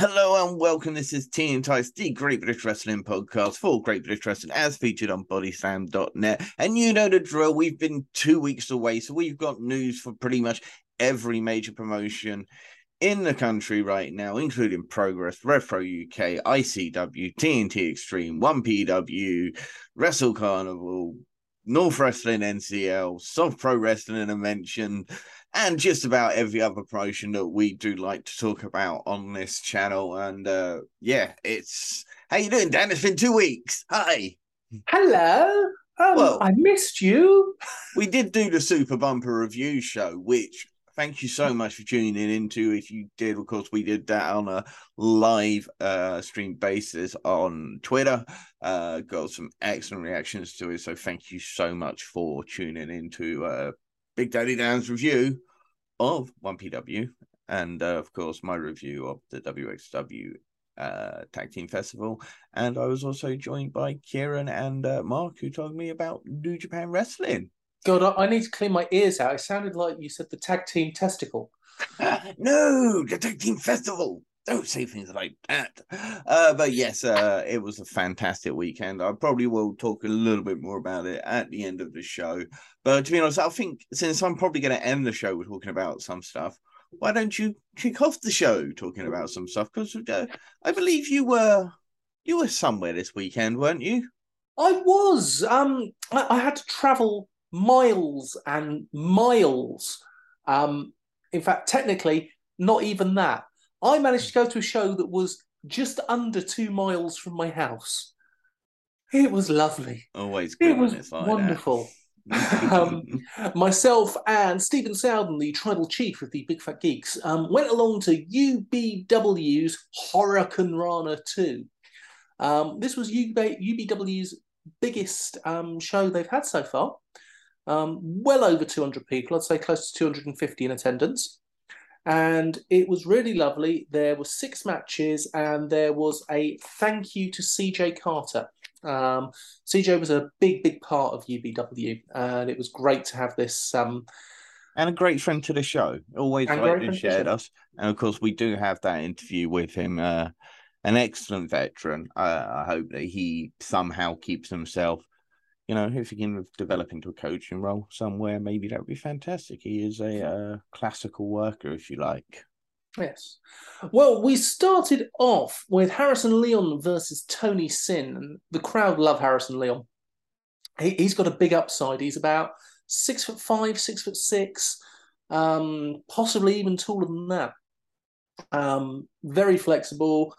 Hello and welcome. This is Tea and the Great British Wrestling podcast for Great British Wrestling as featured on bodyslam.net. And you know the drill. We've been two weeks away, so we've got news for pretty much every major promotion in the country right now, including Progress, Retro UK, ICW, TNT Extreme, 1PW, Wrestle Carnival, North Wrestling NCL, Soft Pro Wrestling, and mentioned and just about every other promotion that we do like to talk about on this channel. And uh yeah, it's how you doing, Dan? It's been two weeks. Hi. Hello. Um, Well- I missed you. We did do the Super Bumper review show, which thank you so much for tuning into. If you did, of course, we did that on a live uh stream basis on Twitter. Uh got some excellent reactions to it. So thank you so much for tuning into uh Big Daddy Dan's review of 1PW and uh, of course my review of the WXW uh tag team festival and i was also joined by kieran and uh, mark who told me about new japan wrestling God, I, I need to clean my ears out. It sounded like you said the tag team testicle. no, the tag team festival. Don't say things like that. Uh, but yes, uh, it was a fantastic weekend. I probably will talk a little bit more about it at the end of the show. But to be honest, I think since I'm probably going to end the show with talking about some stuff, why don't you kick off the show talking about some stuff? Because uh, I believe you were you were somewhere this weekend, weren't you? I was. Um, I, I had to travel miles and miles. Um, in fact, technically, not even that. I managed to go to a show that was just under two miles from my house. It was lovely. Always good It was like wonderful. Um, Myself and Stephen Soudan, the tribal chief of the Big Fat Geeks, um, went along to UBW's Hurricane Rana 2. Um, this was UB, UBW's biggest um, show they've had so far. Um, well over 200 people, I'd say close to 250 in attendance. And it was really lovely. There were six matches, and there was a thank you to CJ Carter. Um, CJ was a big, big part of UBW, and it was great to have this. Um, and a great friend to the show. Always And great to the shared us. And of course, we do have that interview with him. Uh, an excellent veteran. Uh, I hope that he somehow keeps himself. You know, if he can develop into a coaching role somewhere, maybe that would be fantastic. He is a uh, classical worker, if you like. yes. Well, we started off with Harrison Leon versus Tony Sin, and the crowd love Harrison Leon. He, he's got a big upside. He's about six foot five, six foot six, um, possibly even taller than that. Um, very flexible,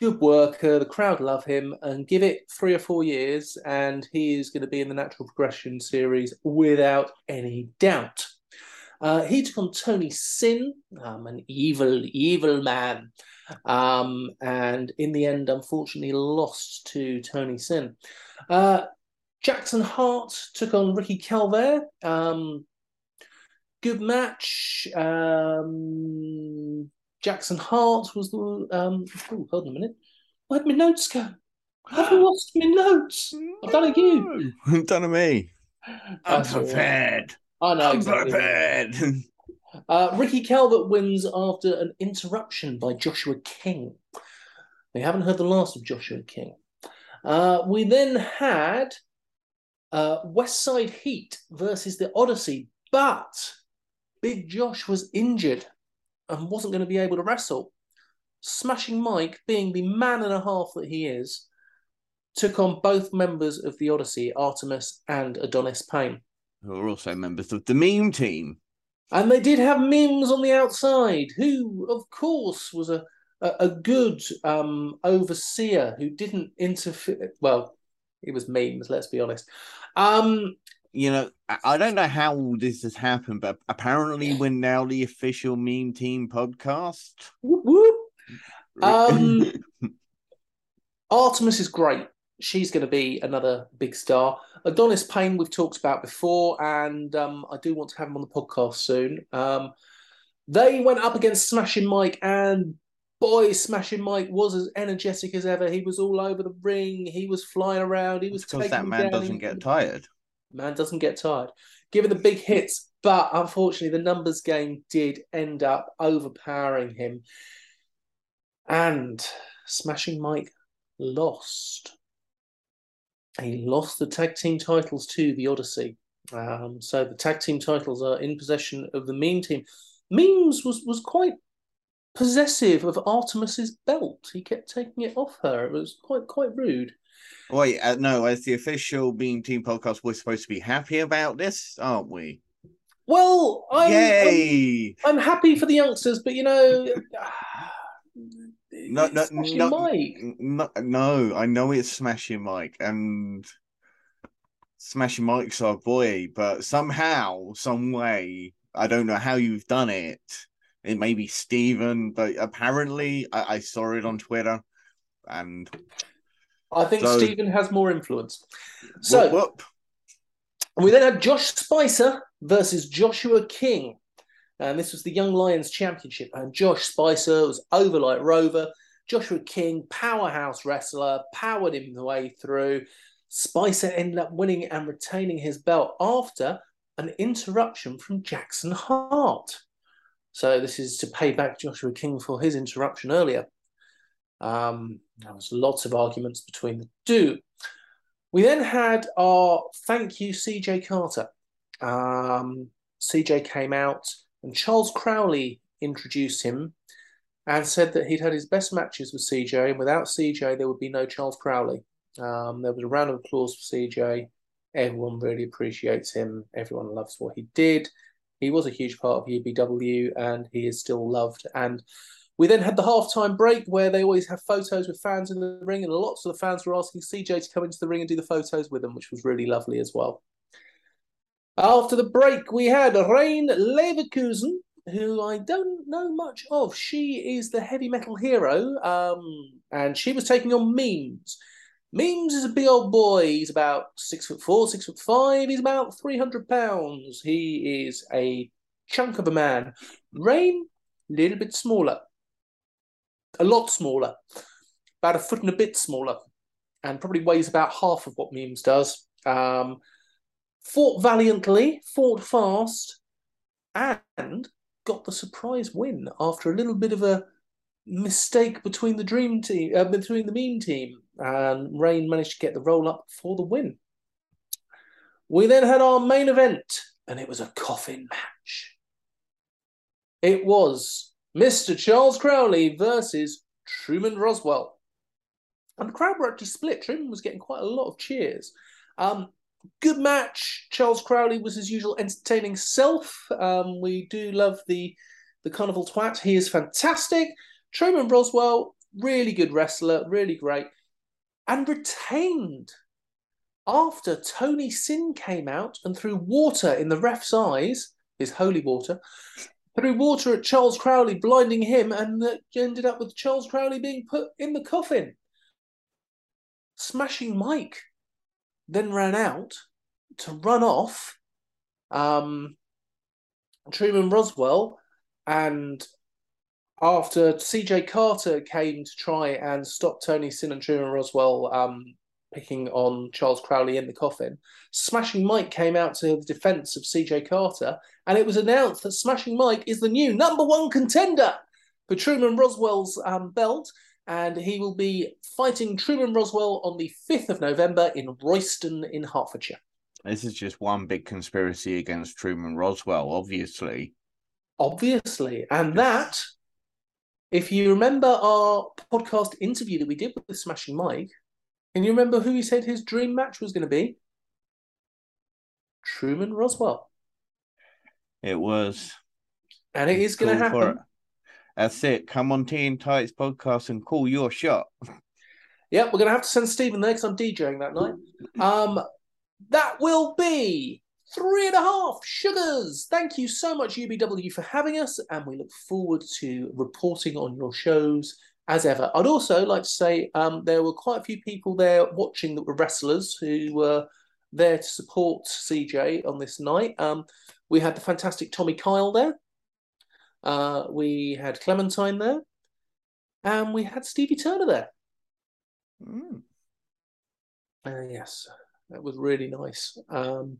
good worker. The crowd love him, and give it three or four years, and he is going to be in the natural progression series without any doubt. Uh, he took on Tony Sin, um, an evil, evil man, um, and in the end, unfortunately, lost to Tony Sin. Uh, Jackson Hart took on Ricky Calvert. Um, good match. Um, Jackson Hart was the. Um, oh, hold on a minute. Where'd my notes go? I've lost my notes. I've done it you. No, done it me. I'm That's all right. prepared. I know I'm exactly. prepared. Uh, Ricky Calvert wins after an interruption by Joshua King. We haven't heard the last of Joshua King. Uh, we then had uh, West Side Heat versus the Odyssey, but Big Josh was injured and wasn't going to be able to wrestle. Smashing Mike, being the man and a half that he is, took on both members of the Odyssey, Artemis and Adonis Payne. Who are also members of the meme team. And they did have Mims on the outside, who, of course, was a a, a good um, overseer who didn't interfere. Well, it was memes, let's be honest. Um, you know, I don't know how all this has happened, but apparently we're now the official meme team podcast. whoop, whoop. Um, Artemis is great. She's going to be another big star. Adonis Payne, we've talked about before, and um, I do want to have him on the podcast soon. Um, they went up against Smashing Mike, and boy, Smashing Mike was as energetic as ever. He was all over the ring. He was flying around. He was because that man down. doesn't get tired. Man doesn't get tired. Giving the big hits, but unfortunately, the numbers game did end up overpowering him. And Smashing Mike lost. He lost the tag team titles to the Odyssey. Um, so the tag team titles are in possession of the Meme team. Memes was was quite possessive of Artemis's belt. He kept taking it off her. It was quite quite rude. Wait, uh, no, as the official Meme Team podcast, we're supposed to be happy about this, aren't we? Well, I'm, Yay! I'm, I'm happy for the youngsters, but you know, no, no, no, Mike. no, no, I know it's Smashing Mike, and Smashing Mike's our boy, but somehow, some way, I don't know how you've done it. It may be Steven, but apparently I, I saw it on Twitter, and I think So- Stephen has more influence. So whoop, whoop. we then had Josh Spicer versus Joshua King. And this was the Young Lions Championship. And Josh Spicer was over like Rover. Joshua King, powerhouse wrestler, powered him the way through. Spicer ended up winning and retaining his belt after an interruption from Jackson Hart. So this is to pay back Joshua King for his interruption earlier. Um, there was lots of arguments between the two. We then had our thank you, CJ Carter. Um, CJ came out and Charles Crowley introduced him and said that he'd had his best matches with CJ, and without CJ, there would be no Charles Crowley. Um, there was a round of applause for CJ. Everyone really appreciates him. Everyone loves what he did. He was a huge part of UBW, and he is still loved. And we then had the halftime break where they always have photos with fans in the ring, and lots of the fans were asking CJ to come into the ring and do the photos with them, which was really lovely as well. After the break, we had Rayne Leverkusen, who I don't know much of. She is the heavy metal hero, um, and she was taking on Memes. Memes is a big old boy. He's about six foot four, six foot five. He's about 300 pounds. He is a chunk of a man. Rayne, a little bit smaller, a lot smaller, about a foot and a bit smaller, and probably weighs about half of what Memes does. Um, fought valiantly, fought fast, and got the surprise win after a little bit of a mistake between the dream team, uh, between the meme team, and Rayne managed to get the roll up for the win. We then had our main event, and it was a coffin match. It was Mr. Charles Crowley versus Truman Roswell. And the crowd were actually split. Truman was getting quite a lot of cheers. Um, good match. Charles Crowley was his usual entertaining self. Um, we do love the the carnival twat. He is fantastic. Truman Roswell, really good wrestler, really great, and retained after Tony Sin came out and threw water in the ref's eyes, his holy water, threw water at Charles Crowley, blinding him, and uh, ended up with Charles Crowley being put in the coffin. Smashing Mike then ran out to run off um, Truman Roswell, and after CJ Carter came to try and stop Tony Sin and Truman Roswell um, picking on Charles Crowley in the coffin, Smashing Mike came out to the defense of CJ Carter, and it was announced that Smashing Mike is the new number one contender for Truman Roswell's um, belt and he will be fighting Truman Roswell on the 5th of November in Royston in Hertfordshire. This is just one big conspiracy against Truman Roswell, obviously. Obviously. And that, if you remember our podcast interview that we did with Smashing Mike, can you remember who he said his dream match was going to be? Truman Roswell. It was. And it is going to happen. it. That's it. Come on Team Tights podcast and call your shot. Yeah, we're going to have to send Stephen there because I'm DJing that night. Um, that will be three and a half sugars. Thank you so much, UBW, for having us, and we look forward to reporting on your shows as ever. I'd also like to say um, there were quite a few people there watching that were wrestlers who were there to support CJ on this night. Um, we had the fantastic Tommy Kyle there. Uh, we had Clementine there, and we had Stevie Turner there. Mm. Uh, yes, that was really nice. Um,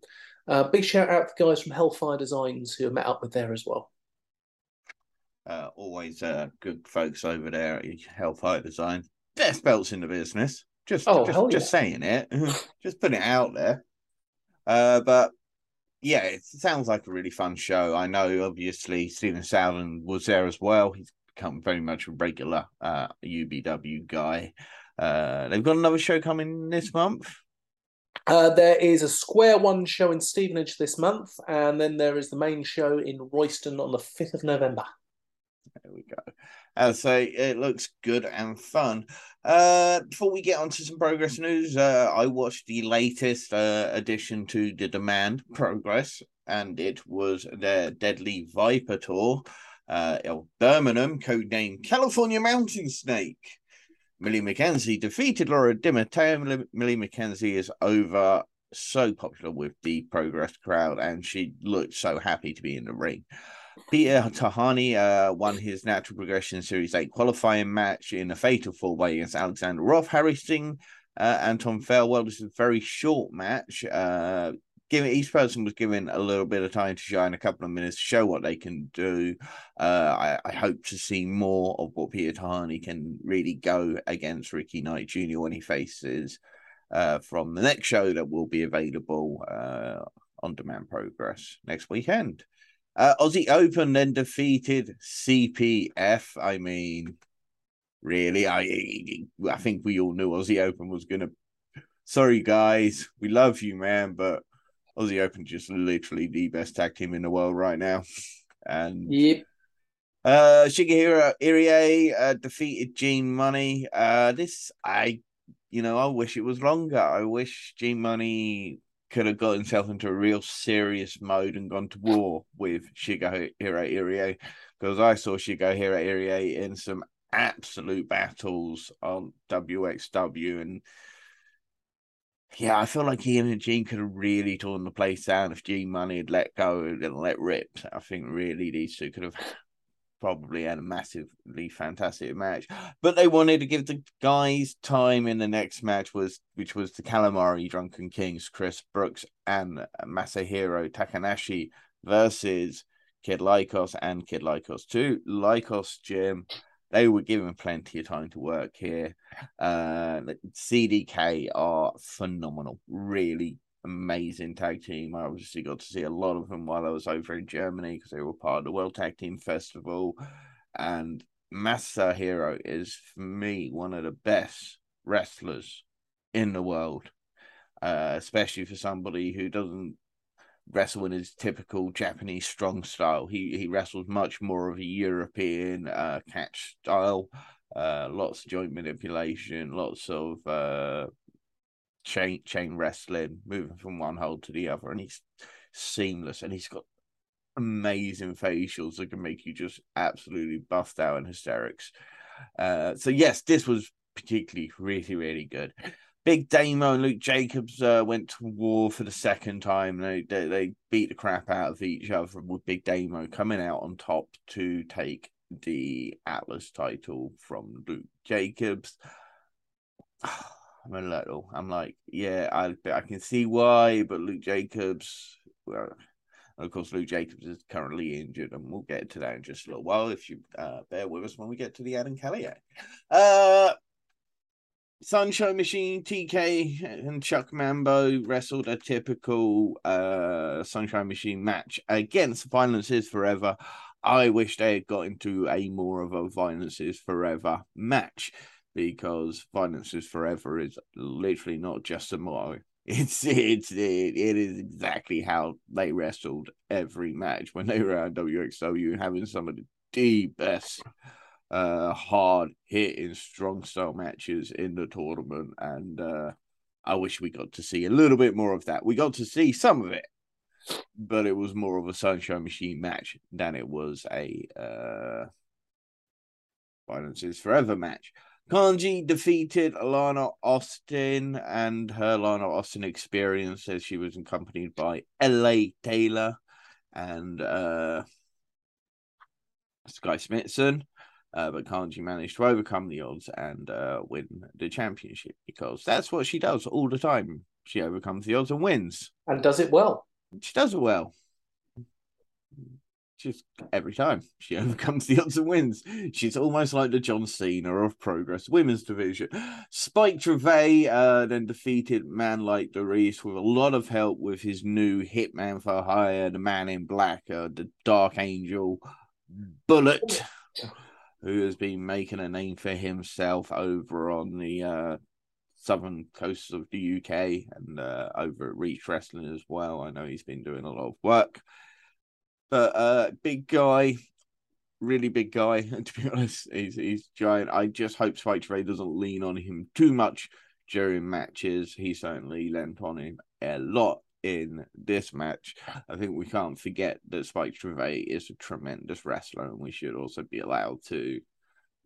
uh, big shout out to the guys from Hellfire Designs who I met up with there as well. Uh, always uh, good folks over there at Hellfire Design. Best belts in the business. Just, Oh, just, hell just saying it. just putting it out there. Uh, but yeah, it sounds like a really fun show. I know, obviously, Stephen Southern was there as well. He's become very much a regular uh, UBW guy. Uh, they've got another show coming this month. Uh, there is a Square One show in Stevenage this month, and then there is the main show in Royston on the 5th of November. There we go. I say, it looks good and fun. Uh, before we get on to some progress news, uh, I watched the latest uh, addition to the Demand Progress, and it was their Deadly Viper tour. Uh, of Birmingham, codenamed California Mountain Snake. Millie McKenzie defeated Laura Di Matteo. Millie McKenzie is over so popular with the Progress crowd, and she looked so happy to be in the ring. Peter Tihanyi uh, won his natural progression Series 8 qualifying match in a fatal four way against Alexander Roth, Harry Singh, uh, and Tom Farewell. This is a very short match. Uh, given each person was given a little bit of time to shine, a couple of minutes to show what they can do. Uh, I, I, hope to see more of what Peter Tihanyi can really go against Ricky Knight Jr. when he faces uh, from the next show that will be available uh, on Demand Progress next weekend. Uh, Aussie Open then defeated CPF. I mean, really, I I think we all knew Aussie Open was gonna. Sorry, guys, we love you, man, but Aussie Open just literally the best tag team in the world right now. And yep. Uh, Shigehiro Irie uh, defeated Gene Munny. Uh, this I, you know, I wish it was longer. I wish Gene Munny could have got himself into a real serious mode and gone to war with Shigehiro Irie because I saw Shigehiro Irie in some absolute battles on WXW and yeah, I feel like he and Gene could have really torn the place down if Gene Munny had let go and let rip. I think really these two could have probably had a massively fantastic match. But they wanted to give the guys time in the next match was which was the Calamari Drunken Kings, Chris Brooks and Masahiro Takanashi versus Kid Lykos and Kid Lykos 2. Lykos Gym they were given plenty of time to work here. Uh, CDK are phenomenal, really amazing tag team. I obviously got to see a lot of them while I was over in Germany because they were part of the World Tag Team Festival. And Masahiro is, for me, one of the best wrestlers in the world, uh, especially for somebody who doesn't wrestle in his typical Japanese strong style. He he wrestles much more of a European uh, catch style. Uh, lots of joint manipulation, lots of uh, chain chain wrestling, moving from one hold to the other, and he's seamless. And he's got amazing facials that can make you just absolutely buffed out in hysterics. Uh, so yes, this was particularly really really good. Big Damo and Luke Jacobs uh, went to war for the second time. They, they, they beat the crap out of each other with Big Damo coming out on top to take the Atlas title from Luke Jacobs. I'm a little. I'm like, yeah, I I can see why, but Luke Jacobs, well, of course, Luke Jacobs is currently injured, and we'll get to that in just a little while if you uh, bear with us when we get to the Adam Cailler. Uh, Sunshine Machine, TK, and Chuck Mambo wrestled a typical uh, Sunshine Machine match against Violence is Forever. I wish they had got into a more of a Violence is Forever match because Violence is Forever is literally not just a motto. It's it's it, it is exactly how they wrestled every match when they were at WXW, having some of the best uh, hard hitting, strong style matches in the tournament. And uh, I wish we got to see a little bit more of that. We got to see some of it, but it was more of a Sunshine Machine match than it was a uh, Violence is Forever match. Kanji defeated Alana Austin and her Alana Austin experience as she was accompanied by LA Taylor and uh, Skye Smitson. Uh, but Kanji managed to overcome the odds and uh, win the championship because that's what she does all the time. She overcomes the odds and wins. And does it well. She does it well. Just every time she overcomes the odds and wins. She's almost like the John Cena of Progress Women's Division. Spike Trivet uh, then defeated Man like DeReiss with a lot of help with his new Hitman for Hire, the Man in Black, uh, the Dark Angel, Bullet, who has been making a name for himself over on the uh, southern coast of the UK and uh, over at Reach Wrestling as well. I know he's been doing a lot of work. But uh, big guy, really big guy. And to be honest, he's he's giant. I just hope Spike Trivet doesn't lean on him too much during matches. He certainly lent on him a lot in this match. I think we can't forget that Spike Trivet is a tremendous wrestler, and we should also be allowed to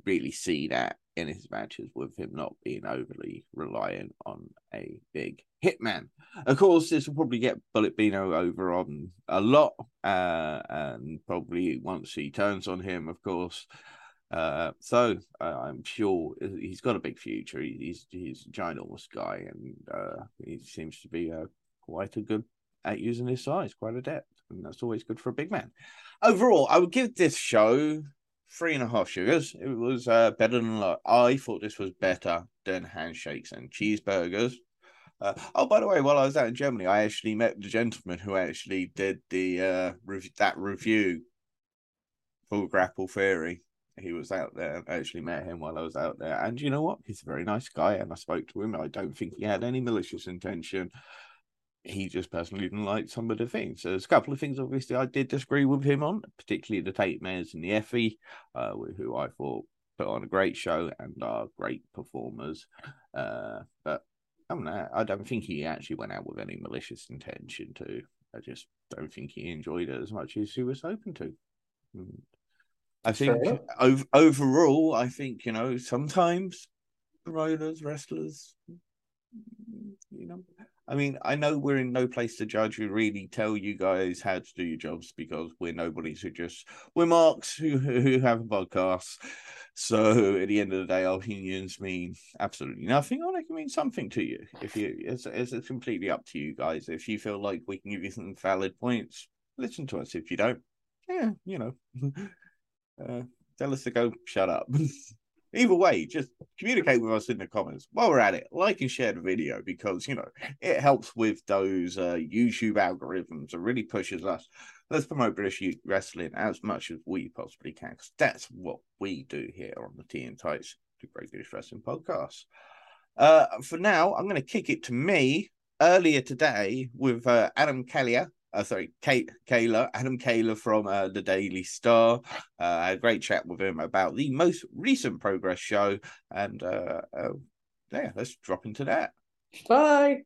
really see that in his matches with him not being overly reliant on a big hitman. Of course, this will probably get Bullet Bino over on a lot, uh, and probably once he turns on him, of course. Uh, so uh, I'm sure he's got a big future. He's he's a ginormous guy, and uh, he seems to be uh, quite a good at using his size, quite adept, and that's always good for a big man. Overall, I would give this show three and a half sugars. It was uh, better than like, I thought this was better than handshakes and cheeseburgers. Uh, oh, by the way, while I was out in Germany, I actually met the gentleman who actually did the uh, rev- that review for Grapple Theory. He was out there. I actually met him while I was out there, and you know what? He's a very nice guy, and I spoke to him. I don't think he had any malicious intention he just personally didn't like some of the things. So there's a couple of things, obviously, I did disagree with him on, particularly the Tate Mayfairs and the Effy, uh, who I thought put on a great show and are great performers. Uh, but I don't know, I don't think he actually went out with any malicious intention to. I just don't think he enjoyed it as much as he was hoping to. Hmm. I think ov- overall, I think you know sometimes promoters, wrestlers, you know, I mean, I know we're in no place to judge or really tell you guys how to do your jobs because we're nobodies who just we're marks who who have a podcast. So at the end of the day, our opinions mean absolutely nothing, or they can mean something to you. If you, it's, it's completely up to you guys. If you feel like we can give you some valid points, listen to us. If you don't, yeah, you know, uh, tell us to go shut up. Either way, just communicate with us in the comments. While we're at it, like and share the video because you know it helps with those uh, YouTube algorithms. It really pushes us. Let's promote British wrestling as much as we possibly can because that's what we do here on the Tea and Tights, the Great British Wrestling Podcast. Uh, for now, I'm going to kick it to me earlier today with uh, Adam Cailler uh, sorry, Kate Kayla, Adam Cailler from uh, the Daily Star. Uh, I had a great chat with him about the most recent progress show, and uh, uh, yeah, let's drop into that. Bye.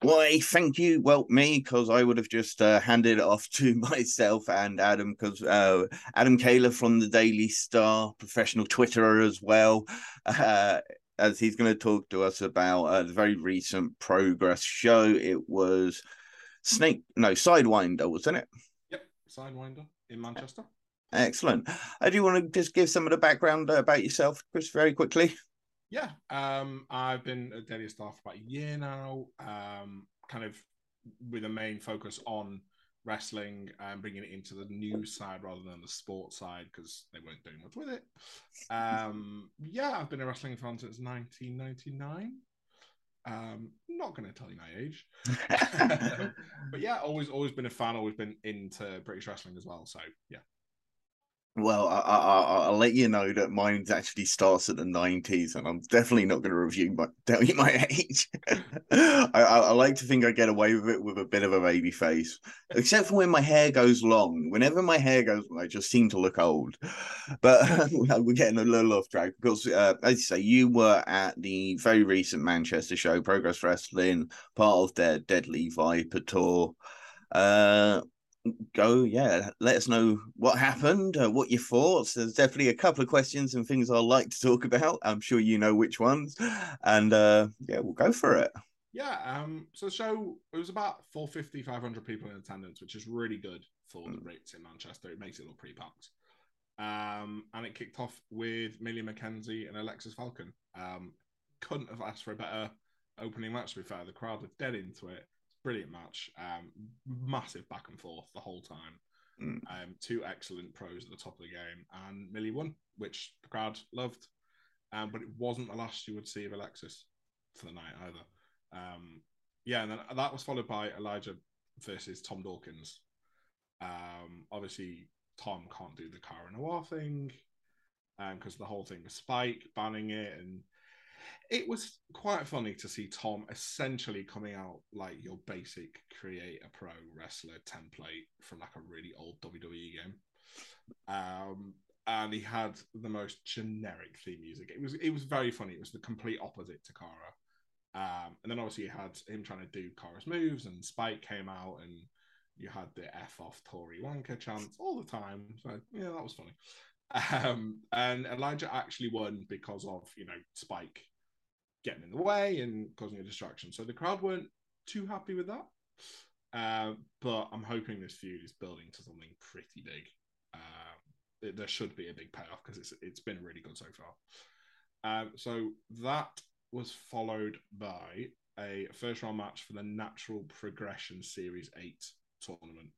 Why, thank you. Well, me, because I would have just uh, handed it off to myself and Adam, because uh, Adam Cailler from the Daily Star, professional Twitterer as well, uh, as he's going to talk to us about uh, the very recent progress show. It was Snake, no, Sidewinder, wasn't it? Yep, Sidewinder in Manchester. Excellent. Uh, do you want to just give some of the background uh, about yourself, Chris, very quickly? Yeah, um, I've been at Daily Star for about a year now, um, kind of with a main focus on wrestling and bringing it into the news side rather than the sports side because they weren't doing much with it. Um, yeah, I've been a wrestling fan since 1999. Um, not going to tell you my age, but yeah, always always been a fan. Always been into British wrestling as well. So yeah, well, I, will let you know that mine actually starts at the 90s, and I'm definitely not going to review my tell you my age. I, I, like to think I get away with it with a bit of a baby face, except for when my hair goes long. Whenever my hair goes long, I just seem to look old. But we're getting a little off track because, uh, as you say, you were at the very recent Manchester show, Progress Wrestling, part of their Deadly Viper tour. Uh, go, yeah, let us know what happened, uh, what your thoughts. There's definitely a couple of questions and things I'd like to talk about. I'm sure you know which ones, and uh, yeah, we'll go for it. Yeah, um, so the show it was about 450, 500 people in attendance, which is really good for mm. the rates in Manchester. It makes it look pretty packed. Um, and it kicked off with Millie McKenzie and Alexis Falcon. Um, couldn't have asked for a better opening match. To be fair, the crowd were dead into it brilliant match. Um, massive back and forth the whole time. Mm. Um, two excellent pros at the top of the game, and Millie won, which the crowd loved. Um, but it wasn't the last you would see of Alexis for the night either. Um, yeah, and then that was followed by Elijah versus Tom Dawkins. Um, obviously, Tom can't do the Cara Noir thing because the whole thing was Spike banning it, and it was quite funny to see Tom essentially coming out like your basic create a pro wrestler template from like a really old WWE game. Um, and he had the most generic theme music. It was it was very funny. It was the complete opposite to Cara. Um, and then obviously you had him trying to do Cara's moves, and Spike came out, and you had the F off Tory Wanker chants all the time. So yeah, that was funny. Um, and Elijah actually won because of you know Spike getting in the way and causing a distraction. So the crowd weren't too happy with that. Uh, but I'm hoping this feud is building to something pretty big. Um, it, there should be a big payoff because it's it's been really good so far. Um, so that was followed by a first round match for the Natural Progression Series 8 tournament,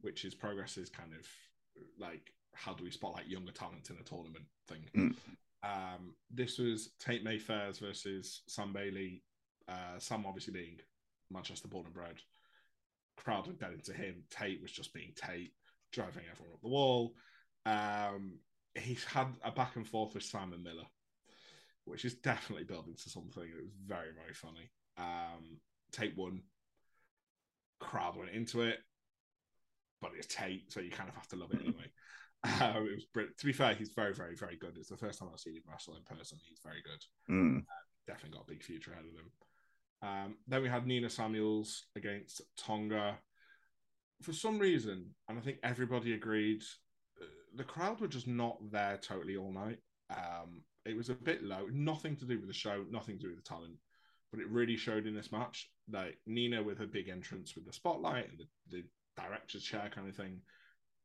which is Progress's kind of like how do we spotlight younger talent in a tournament thing. Mm. Um, this was Tate Mayfairs versus Sam Bailey. Uh, Sam obviously being Manchester born and bred. Crowd were dead into him. Tate was just being Tate, driving everyone up the wall. Um, he's had a back and forth with Simon Miller which is definitely building to something. It was very, very funny. Um, Tate won. Crowd went into it, but it's Tate, so you kind of have to love it anyway. Um, it was brilliant. To be fair, he's very, very, very good. It's the first time I've seen him wrestle in person. He's very good. Mm. Uh, definitely got a big future ahead of him. Um, then we had Nina Samuels against Tonga. For some reason, and I think everybody agreed, uh, the crowd were just not there totally all night. Um, it was a bit low. Nothing to do with the show, nothing to do with the talent, but it really showed in this match. Like Nina with her big entrance with the spotlight and the, the director's chair kind of thing.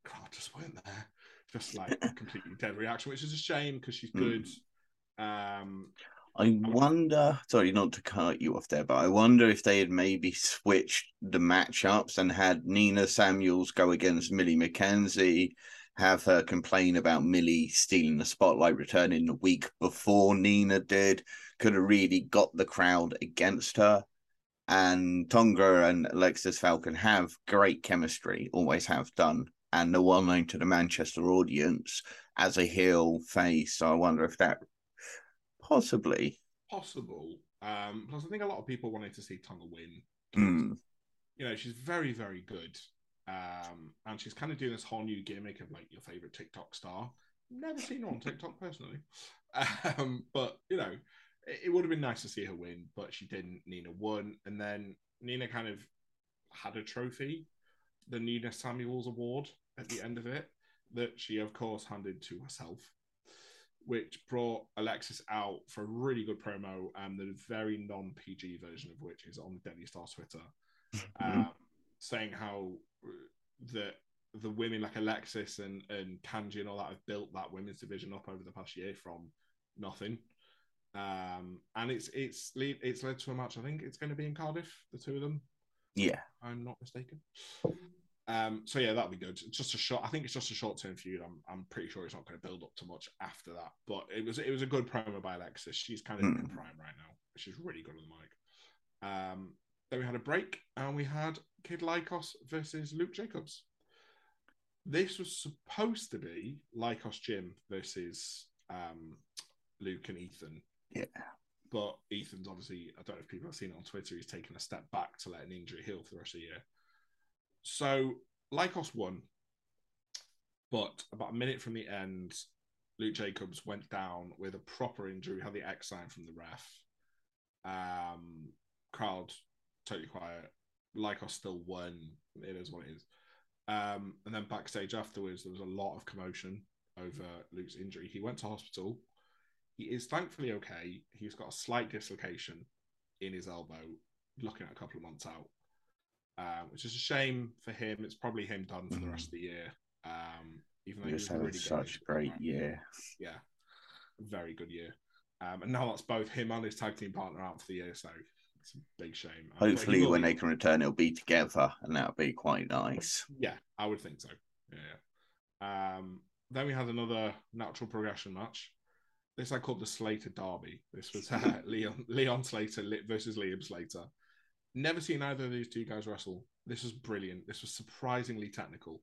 God, just weren't there. Just like a completely dead reaction, which is a shame because she's good. Um, I wonder, sorry, not to cut you off there, but I wonder if they had maybe switched the matchups and had Nina Samuels go against Millie McKenzie, have her complain about Millie stealing the spotlight, returning the week before Nina did, could have really got the crowd against her. And Tonga and Alexis Falcon have great chemistry, always have done, and they're well known to the Manchester audience as a heel face. So I wonder if that possibly. possible. Um, plus, I think a lot of people wanted to see Tonga win. Mm. You know, she's very, very good. Um, and she's kind of doing this whole new gimmick of like your favorite TikTok star. Never seen her on TikTok personally. Um, but you know, it, it would have been nice to see her win, but she didn't. Nina won, and then Nina kind of had a trophy, the Nina Samuels Award at the end of it, that she of course handed to herself, which brought Alexis out for a really good promo, and the very non PG version of which is on the Deadly Star Twitter, um, saying how that the women like Alexis and and Kanji and all that have built that women's division up over the past year from nothing. Um, and it's it's lead, it's led to a match. I think it's going to be in Cardiff, the two of them. Yeah. I'm not mistaken. Um, so yeah, that'll be good. It's just a short. I think it's just a short term feud. I'm I'm pretty sure it's not going to build up to much after that. But it was it was a good promo by Alexis. She's kind of in Mm. prime right now. She's really good on the mic. Um, then we had a break and we had Kid Lykos versus Luke Jacobs. This was supposed to be Lykos Gym versus um, Luke and Ethan. Yeah. But Ethan's obviously, I don't know if people have seen it on Twitter, he's taken a step back to let an injury heal for the rest of the year. So Lykos won. But about a minute from the end, Luke Jacobs went down with a proper injury, had the X sign from the ref. Um, crowd totally quiet. Lykos still won. It is what it is. Um, and then backstage afterwards, there was a lot of commotion over Luke's injury. He went to hospital. He is thankfully okay. He's got a slight dislocation in his elbow, looking at a couple of months out, um, which is a shame for him. It's probably him done for the rest of the year. Um, even though he was had really such a great year. Yeah, very good year. Um, and now that's both him and his tag team partner out for the year, so it's a big shame. Um, Hopefully, when be- they can return, it'll be together, and that'll be quite nice. Yeah, I would think so. Yeah. Um, then we had another natural progression match. This I called the Slater Derby. This was uh, Leon Leon Slater versus Liam Slater. Never seen either of these two guys wrestle. This was brilliant. This was surprisingly technical.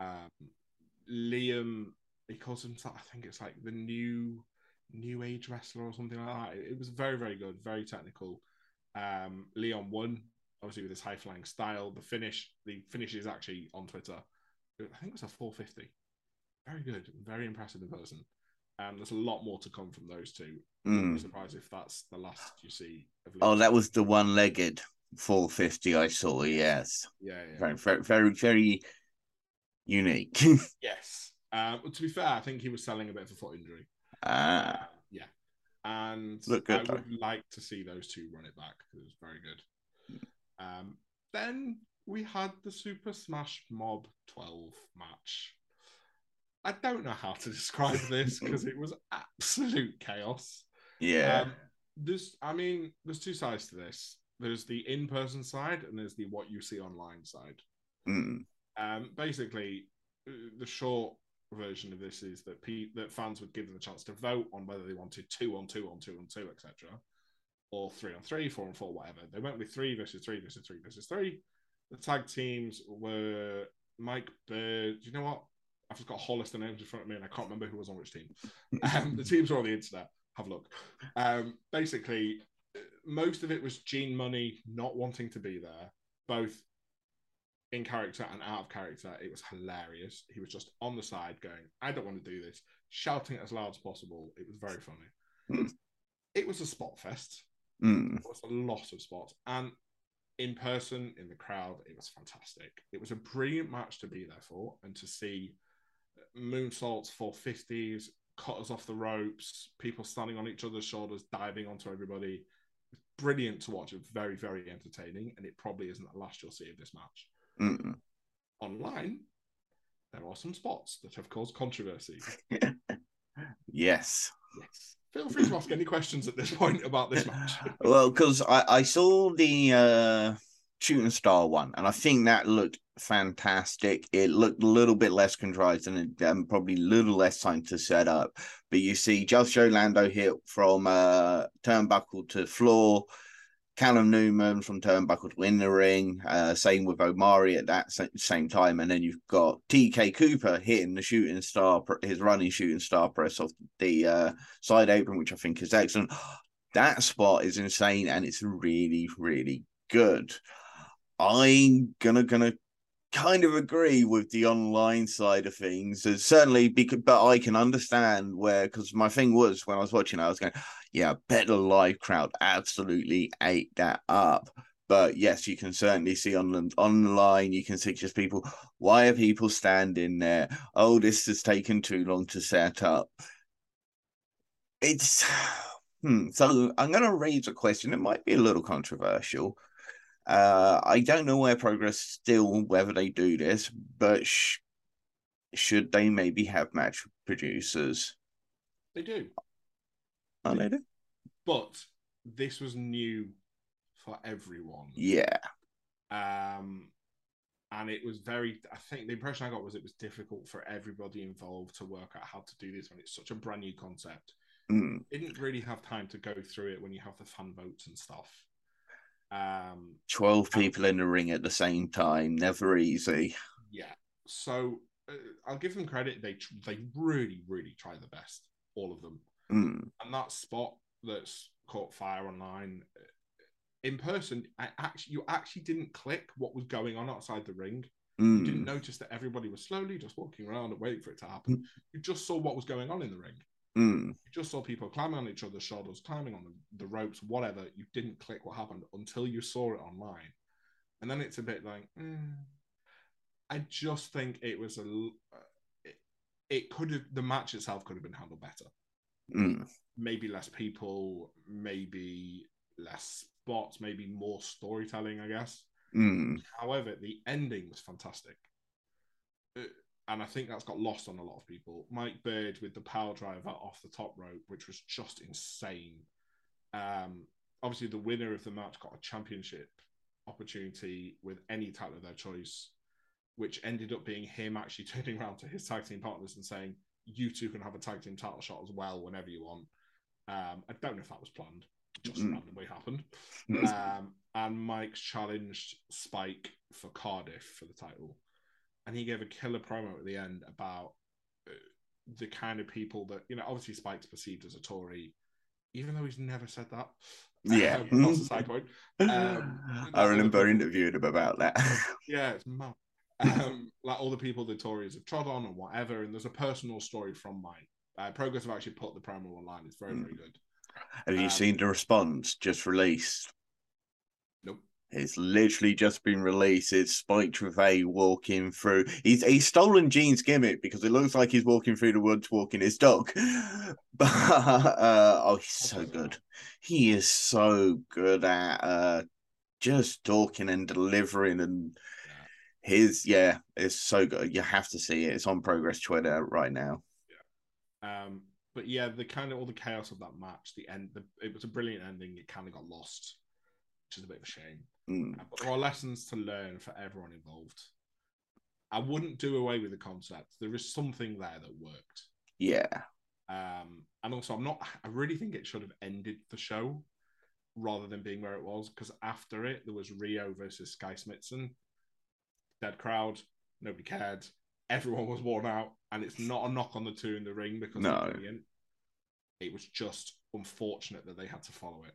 Um, Liam, he calls himself, I think it's like the new new age wrestler or something like that. It, was very, very good, very technical. Um, Leon won, obviously with his high flying style. The finish, the finish is actually on Twitter. I think it was a 450. Very good, very impressive in person. And um, there's a lot more to come from those two. Mm. I'm surprised if that's the last you see. oh, that was the one-legged 450 I saw. Yes. Yeah. yeah. Very, very, very, very unique. yes. Um, to be fair, I think he was selling a bit of a foot injury. Ah. Uh, yeah. And Look good, I though. would like to see those two run it back because it was very good. Um, then we had the Super Smash Mob 12 match. I don't know how to describe this because it was absolute chaos. Yeah. Um, there's, I mean, there's two sides to this. There's the in-person side and there's the what you see online side. Mm. Um, basically, the short version of this is that pe- that fans would give them a chance to vote on whether they wanted two on two on two on two, etc., or three on three, four on four, whatever. They went with three versus three versus three versus three. The tag teams were Mike Bird. Do you know what? I've just got a whole list of names in front of me, and I can't remember who was on which team. Um, the teams are on the internet. Have a look. Um, basically, most of it was Gene Munny not wanting to be there, both in character and out of character. It was hilarious. He was just on the side going, I don't want to do this, shouting as loud as possible. It was very funny. Mm. It was a spot fest. Mm. It was a lot of spots. And in person, in the crowd, it was fantastic. It was a brilliant match to be there for and to see moonsaults, 450s, cutters off the ropes, people standing on each other's shoulders, diving onto everybody. Brilliant to watch. It's very, very entertaining. And it probably isn't the last you'll see of this match. Mm. Online, there are some spots that have caused controversy. yes. Yes. Feel free to ask any questions at this point about this match. well, because I, I saw the uh, shooting star one, and I think that looked fantastic. It looked a little bit less contrived and um, probably a little less time to set up. But you see, Just Joe Lando hit from uh, turnbuckle to floor. Callum Newman from Turnbuckle to win the ring. Uh, same with Omari at that same time. And then you've got TK Cooper hitting the shooting star, his running shooting star press off the uh, side apron, which I think is excellent. That spot is insane and it's really, really good. I'm gonna gonna kind of agree with the online side of things. It's certainly because, but I can understand where because my thing was when I was watching, I was going, yeah, better live crowd absolutely ate that up. But yes, you can certainly see on online, you can see just people. Why are people standing there? Oh, this has taken too long to set up. It's hmm. So I'm going to raise a question. It might be a little controversial uh, I don't know where progress still whether they do this, but sh- should they maybe have match producers? They do. Oh, they do. But this was new for everyone. Yeah. Um, and it was very. I think the impression I got was it was difficult for everybody involved to work out how to do this when it's such a brand new concept. Mm. Didn't really have time to go through it when you have the fan votes and stuff. Um, 12 people in the ring at the same time, never easy. Yeah. So uh, I'll give them credit. They they really, really try the best, all of them. Mm. And that spot that's caught fire online, uh, in person, I actually you actually didn't click what was going on outside the ring. Mm. You didn't notice that everybody was slowly just walking around and waiting for it to happen. Mm. You just saw what was going on in the ring. Mm. You just saw people climbing on each other's shoulders, climbing on the, the ropes, whatever. You didn't click what happened until you saw it online. And then it's a bit like, mm. I just think it was a. It, it could have, the match itself could have been handled better. Mm. Maybe less people, maybe less spots, maybe more storytelling, I guess. Mm. However, the ending was fantastic. Uh, and I think that's got lost on a lot of people. Mike Bird with the power driver off the top rope, which was just insane. Um, obviously, the winner of the match got a championship opportunity with any title of their choice. which ended up being him actually turning around to his tag team partners and saying, "You two can have a tag team title shot as well whenever you want." Um, I don't know if that was planned; just mm. randomly happened. um, and Mike's challenged Spike for Cardiff for the title, and he gave a killer promo at the end about uh, the kind of people that you know. Obviously, Spike's perceived as a Tory, even though he's never said that. Yeah, um, that's a side point. Um, I remember interviewing him about that. yeah, it's mad. Um, like all the people the Tories have trod on and whatever. And there's a personal story from Mike. Uh, Progress have actually put the promo online. It's very, mm. very good. Have you um, seen the response just released? It's literally just been released. It's Spike Trivet walking through. He's he's stolen Gene's gimmick because it looks like he's walking through the woods walking his dog. But uh, oh, he's so good. He is so good at uh, just talking and delivering and his yeah, it's so good. You have to see it. It's on Progress Twitter right now. Yeah. Um, but yeah, the kind of all the chaos of that match, the end, the, it was a brilliant ending. It kind of got lost, which is a bit of a shame. Mm. There are lessons to learn for everyone involved. I wouldn't do away with the concept. There is something there that worked. Yeah. Um, and also, I'm not. I really think it should have ended the show rather than being where it was because after it there was Rhio versus Skye Smitson. Dead crowd, nobody cared. Everyone was worn out, and it's not a knock on the two in the ring because no. It was just unfortunate that they had to follow it.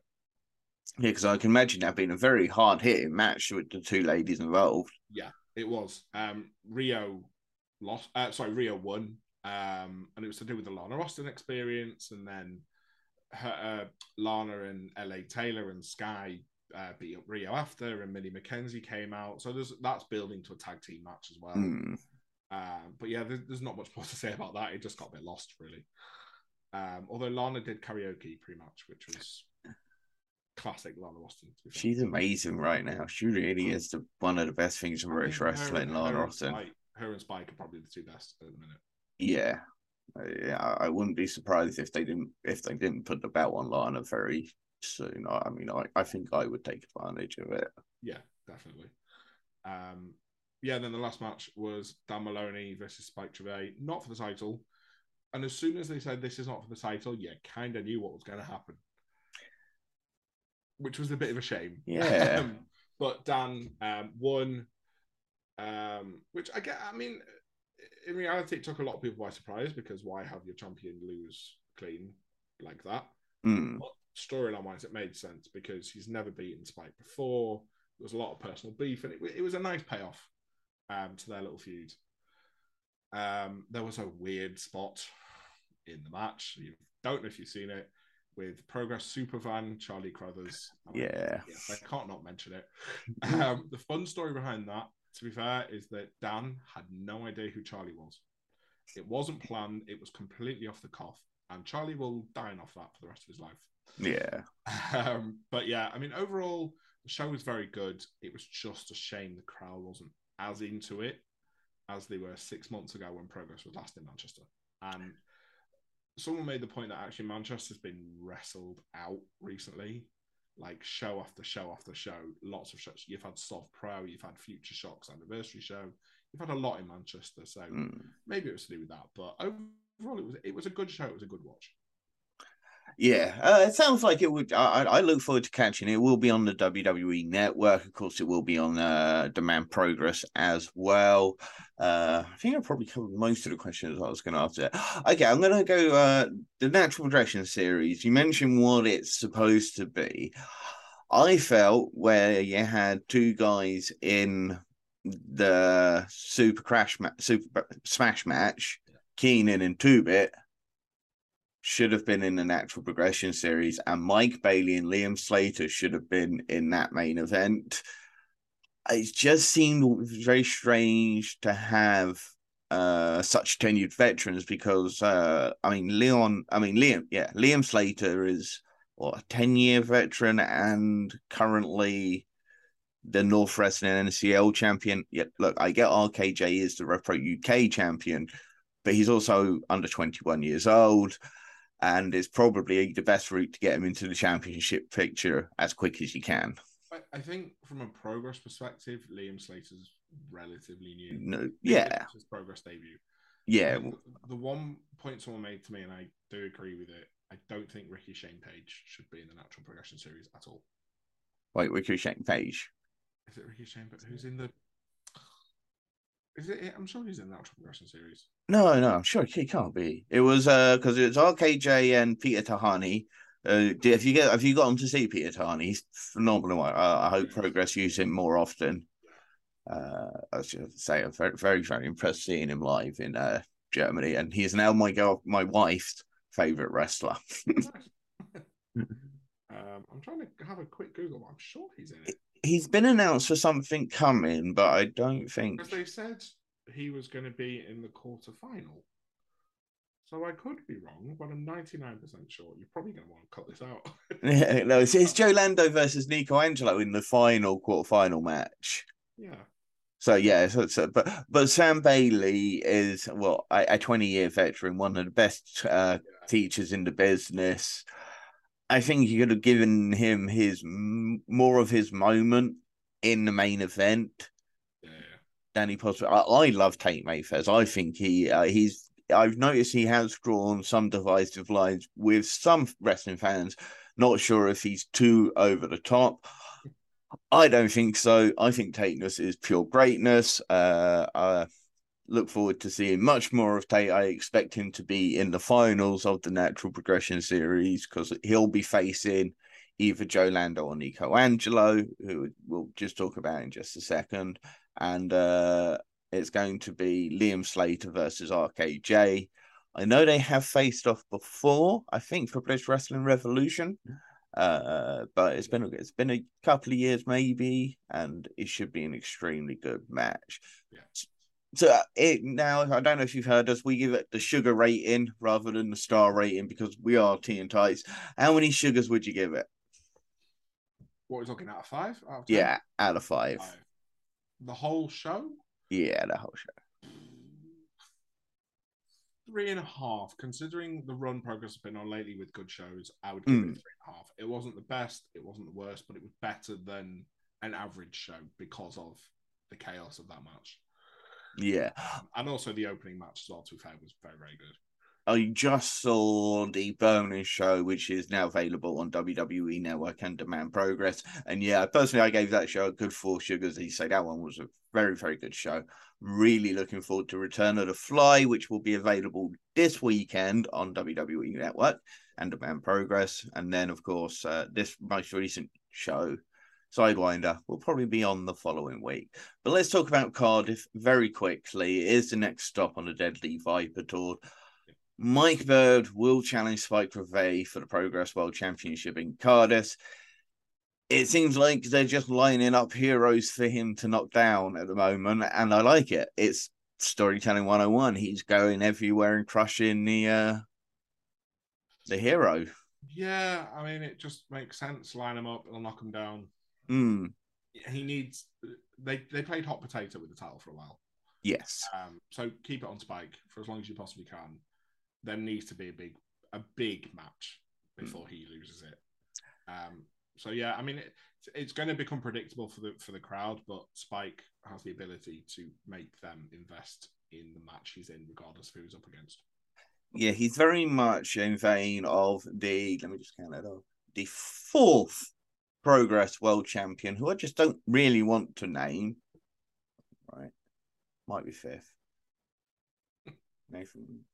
Yeah, because I can imagine that being a very hard hitting match with the two ladies involved. Yeah, it was. Um, Rhio lost. Uh, sorry, Rhio won. Um, and it was to do with the Lana Austin experience, and then her, uh, Lana and LA Taylor and Skye uh, beat up Rhio after, and Millie McKenzie came out. So there's that's building to a tag team match as well. Mm. Um, but yeah, there's, there's, not much more to say about that. It just got a bit lost, really. Um, although Lana did karaoke pre-match, which was classic Lana Austin. She's amazing right now. She really is the, one of the best things in British wrestling. Her, Lana her Austin. Spike, her and Spike are probably the two best at the minute. Yeah, yeah. I wouldn't be surprised if they didn't if they didn't put the belt on Lana very soon. I mean, I, I think I would take advantage of it. Yeah, definitely. Um, yeah. Then the last match was Dan Moloney versus Spike Trivet, not for the title. And as soon as they said this is not for the title, you kind of knew what was going to happen which was a bit of a shame. Yeah. Um, but Dan um, won, um, which I get. I mean, in reality, it took a lot of people by surprise because why have your champion lose clean like that? Mm. Storyline wise, it made sense because he's never beaten Spike before. There was a lot of personal beef, and it, it was a nice payoff um, to their little feud. Um, there was a weird spot in the match. You don't know if you've seen it with Progress Supervan, Charlie Crothers. Yeah. Yes, I can't not mention it. um, the fun story behind that, to be fair, is that Dan had no idea who Charlie was. It wasn't planned, it was completely off the cuff, and Charlie will dine off that for the rest of his life. Yeah. Um, but yeah, I mean, overall, the show was very good. It was just a shame the crowd wasn't as into it as they were six months ago when Progress was last in Manchester. And someone made the point that actually Manchester's been wrestled out recently, like show after show after show. Lots of shows. You've had Soft Pro, you've had Future Shocks anniversary show. You've had a lot in Manchester, so mm. maybe it was to do with that. But overall, it was it was a good show. It was a good watch. Yeah, uh, it sounds like it would. I, I, look forward to catching it. It will be on the WWE Network, of course. It will be on uh, Demand Progress as well. Uh, I think I probably covered most of the questions I was going to ask. There. Okay, I'm going to go uh, the Natural Progression series. You mentioned what it's supposed to be. I felt where you had two guys in the Super Crash, ma- Super Smash match, Keenan and Two Bit should have been in the natural progression series, and Mike Bailey and Liam Slater should have been in that main event. It just seemed very strange to have uh, such tenured veterans because uh, I mean Leon, I mean Liam, yeah, Liam Slater is what a ten year veteran and currently the North Wrestling NCL champion. Yeah, look, I get RKJ is the Rev Pro UK champion, but he's also under twenty one years old and it's probably the best route to get him into the championship picture as quick as you can. I, I think from a progress perspective, Liam Slater's relatively new. No, yeah, his progress debut. yeah. The, the one point someone made to me, and I do agree with it. I don't think Ricky Shane Page should be in the natural progression series at all. Wait, Ricky Shane Page. Is it Ricky Shane? But who's in the? Is it? I'm sure he's in the natural progression series. No, no, I'm sure he can't be. It was uh because it's RKJ and Peter Tihanyi. Uh, if you get, have you got him to see Peter Tihanyi? He's phenomenal. I, I hope Progress use him more often. Uh, I just say I'm very, very, very impressed seeing him live in uh Germany, and he is now my girl, my wife's favorite wrestler. Um, I'm trying to have a quick Google. but I'm sure he's in it He's been announced for something coming, but I don't think. because they said he was going to be in the quarter final. So I could be wrong, but I'm 99% sure. You're probably going to want to cut this out. Yeah, no, it's, it's Joe Lando versus Nico Angelo in the final quarterfinal match. yeah. So yeah, so, so but but Sam Bailey is well a, a twenty year veteran, one of the best uh, teachers in the business. I think you could have given him his more of his moment in the main event. He possibly. I, I love Tate Mayfairs. I think he uh, he's. I've noticed he has drawn some divisive lines with some wrestling fans. Not sure if he's too over the top. I don't think so. I think Tateness is pure greatness. Uh, I look forward to seeing much more of Tate. I expect him to be in the finals of the Natural Progression Series because he'll be facing either Joe Lando or Nico Angelo, who we'll just talk about in just a second. And uh, it's going to be Liam Slater versus RKJ. I know they have faced off before, I think, for British Wrestling Revolution. Uh, but it's been a, it's been a couple of years maybe, and it should be an extremely good match. Yeah. So uh, it now, I don't know if you've heard us. We give it the sugar rating rather than the star rating because we are tea and tights. How many sugars would you give it? What are we talking out of five? Out of? Yeah, out of five. Five. The whole show? Yeah, the whole show. Three and a half. Considering the run progress has been on lately with good shows, I would give Mm. it three and a half. It wasn't the best, it wasn't the worst, but it was better than an average show because of the chaos of that match. Yeah, and also the opening match as well, to be fair, was very, very good. I just saw the bonus show, which is now available on WWE Network and Demand Progress. And yeah, personally, I gave that show a good four sugars. He said that one was a very, very good show. Really looking forward to Return of the Fly, which will be available this weekend on WWE Network and Demand Progress. And then, of course, uh, this most recent show, Sidewinder, will probably be on the following week. But let's talk about Cardiff very quickly. It is the next stop on the Deadly Viper Tour. Mike Bird will challenge Spike Revay for the Progress World Championship in Cardiff. It seems like they're just lining up heroes for him to knock down at the moment, and I like it. It's storytelling 101. He's going everywhere and crushing the uh the hero. Yeah, I mean, it just makes sense. Line him up, it'll knock him down. Mm, He needs. They they played hot potato with the title for a while. yes. Um, so keep it on Spike for as long as you possibly can. There needs to be a big a big match before he loses it. Um, so yeah, I mean it, it's going to become predictable for the for the crowd, but Spike has the ability to make them invest in the match he's in, regardless of who he's up against. Yeah, he's very much in vein of the let me just count that off. The fourth progress world champion, who I just don't really want to name. Right. Might be fifth. Nathan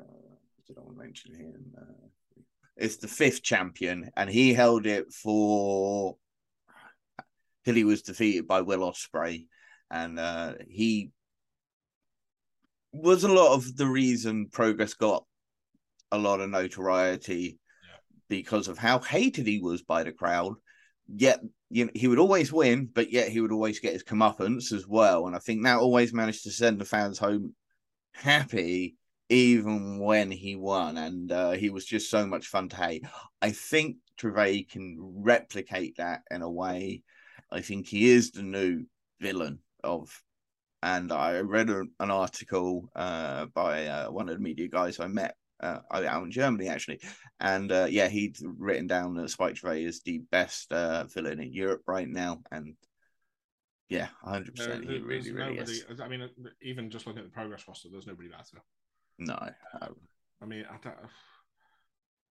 uh, I want to mention him? Uh, it's the fifth champion, and he held it for till he was defeated by Will Ospreay, and uh, he was a lot of the reason Progress got a lot of notoriety because of how hated he was by the crowd. Yet, you know, he would always win, but yet he would always get his comeuppance as well. And I think that always managed to send the fans home happy, even when he won. And uh, he was just so much fun to hate. I think Trevay can replicate that in a way. I think he is the new villain of and I read a, an article uh, by uh, one of the media guys I met uh, out in Germany actually, and uh, yeah, he'd written down that Spike Trevay is the best uh, villain in Europe right now, and Yeah, hundred percent. He really, really nobody. is. I mean, even just looking at the progress roster, there's nobody better. No, no. I mean, I don't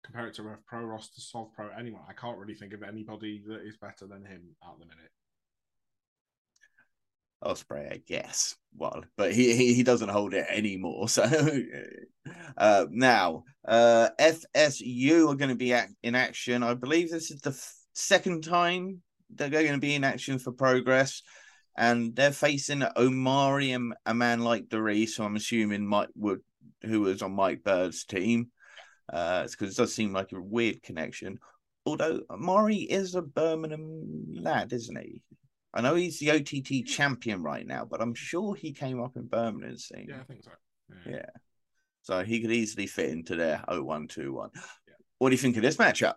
compare it to Rev Pro roster, Solve Pro, anyone. I can't really think of anybody that is better than him at the minute. Ospreay, I guess. Well, but he, he he doesn't hold it anymore. So uh, now, uh, FSU are going to be act- in action. I believe this is the f- second time they're going to be in action for Progress, and they're facing Omari and a man like DeReiss. So I'm assuming Mike Wood, who was on Mike Bird's team, uh, because it does seem like a weird connection. Although Omari is a Birmingham lad, isn't he? I know he's the OTT champion right now, but I'm sure he came up in Birmingham scene. Yeah, I think so. Yeah. So he could easily fit into their 0121. What do you think of this matchup?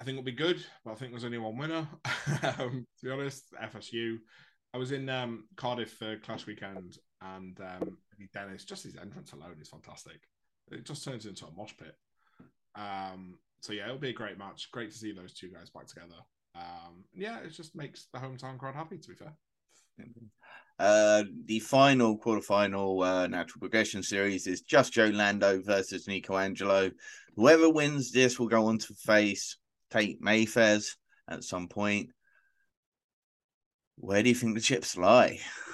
I think it'll be good, but I think there's only one winner. um, to be honest, FSU. I was in um, Cardiff for Clash Weekend, and um, Dennis, just his entrance alone is fantastic. It just turns into a mosh pit. Um, so yeah, it'll be a great match. Great to see those two guys back together. Um, yeah, it just makes the hometown crowd happy. To be fair, Uh, the final quarterfinal uh, natural progression series is just Joe Lando versus Nico Angelo. Whoever wins this will go on to face Tate Mayfairs at some point. Where do you think the chips lie?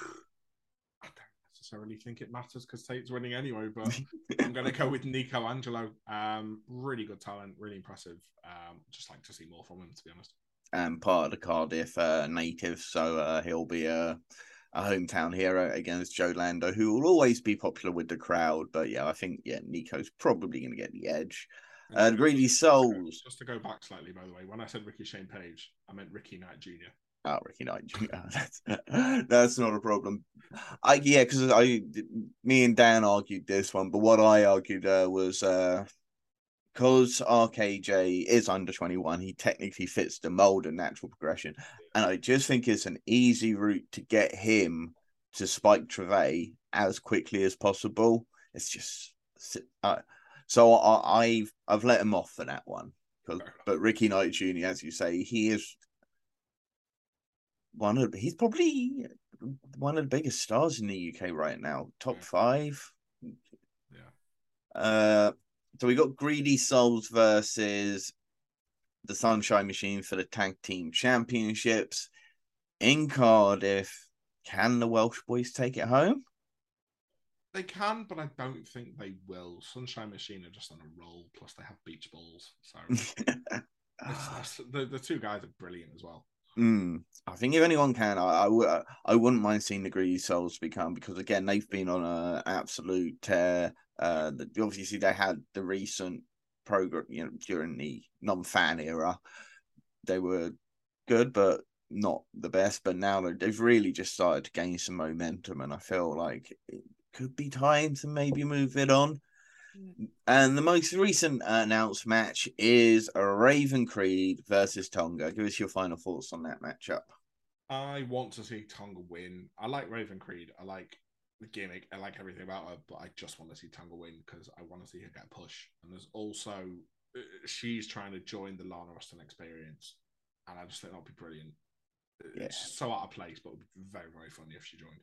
Necessarily think it matters because Tate's winning anyway. But I'm going to go with Nico Angelo. Um, really good talent, really impressive. Um, just like to see more from him, to be honest. and part of the Cardiff uh, native, so uh, he'll be a, a hometown hero against Joe Lando, who will always be popular with the crowd. But yeah, I think yeah, Nico's probably going to get the edge. Uh, Greedy Souls. Just to go back slightly, by the way, when I said Ricky Shane Page, I meant Ricky Knight Jr. Oh, Ricky Knight that's, that's not a problem. I yeah, because I, me and Dan argued this one, but what I argued uh, was uh, because RKJ is under 21, he technically fits the mold of natural progression. And I just think it's an easy route to get him to Spike Treve as quickly as possible. It's just uh, so I, I've I've let him off for that one. But Ricky Knight Jr., as you say, he is one of he's probably one of the biggest stars in the UK right now, top Yeah. five. Yeah. Uh, so we got Greedy Souls versus the Sunshine Machine for the Tag Team Championships in Cardiff. Can the Welsh boys take it home? They can, but I don't think they will. Sunshine Machine are just on a roll. Plus, they have beach balls. So the the two guys are brilliant as well. Mm, I think if anyone can, I, I, w- I wouldn't mind seeing the Greedy Souls become because again they've been on an absolute tear. Uh, obviously they had the recent program, you know, during the non-fan era, they were good, but not the best. But now they- they've really just started to gain some momentum, and I feel like it could be time to maybe move it on. And the most recent uh, announced match is a Raven Creed versus Tonga. Give us your final thoughts on that matchup. I want to see Tonga win. I like Raven Creed. I like the gimmick. I like everything about her, but I just want to see Tonga win because I want to see her get a push. And there's also uh, she's trying to join the Lana Austin experience, and I just think that'd be brilliant. Yeah. It's so out of place, but it would be very, very funny if she joined.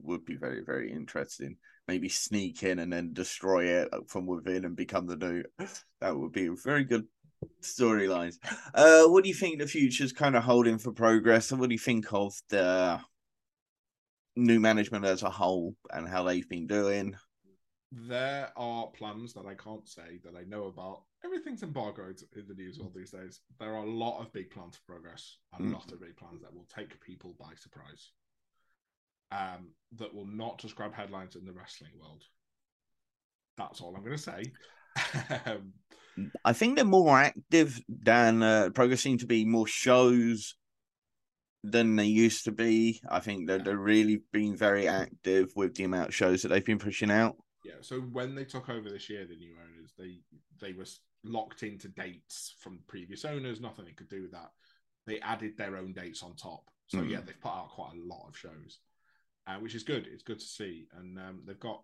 Would be very, very interesting. Maybe sneak in and then destroy it from within and become the new. That would be a very good storylines. Uh, what do you think the future's kind of holding for progress? And what do you think of the new management as a whole and how they've been doing? There are plans that I can't say that I know about. Everything's embargoed in the news all these days. There are a lot of big plans for progress, a Mm. lot of big plans that will take people by surprise. Um, that will not just grab headlines in the wrestling world. That's all I'm going to say. um, I think they're more active than uh, progress seem to be more shows than they used to be. I think that they're really being very active with the amount of shows that they've been pushing out. yeah, so when they took over this year, the new owners, they they were locked into dates from previous owners. Nothing they could do with that. They added their own dates on top. So Mhm. yeah, they've put out quite a lot of shows, uh, which is good. It's good to see, and um, they've got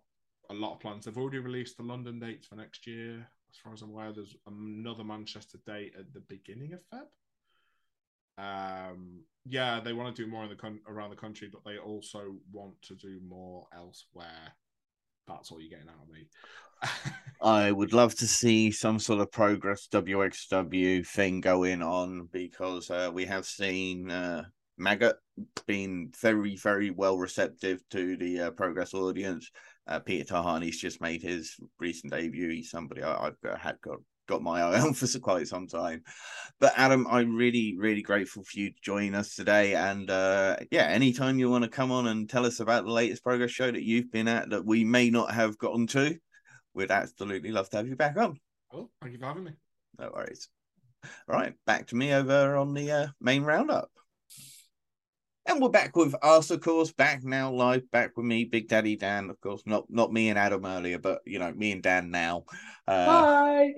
a lot of plans. They've already released the London dates for next year. As far as I'm aware, there's another Manchester date at the beginning of Feb. um, yeah, they want to do more in the con- around the country, but they also want to do more elsewhere. That's all you're getting out of me. I would love to see some sort of progress WXW thing going on because uh, we have seen uh, Maggot being very, very well receptive to the uh, progress audience. Uh, Peter Tihanyi's just made his recent debut. He's somebody I, have had got got my eye on for quite some time. But Adam, I'm really, really grateful for you to join us today. And uh, yeah, anytime you want to come on and tell us about the latest progress show that you've been at that we may not have gotten to, we'd absolutely love to have you back on. Oh, thank you for having me. No worries. All right, back to me over on the uh, main roundup. And we're back with us, of course, back now live, back with me, Big Daddy Dan, of course, not not me and Adam earlier, but you know, me and Dan now. Uh, Hi.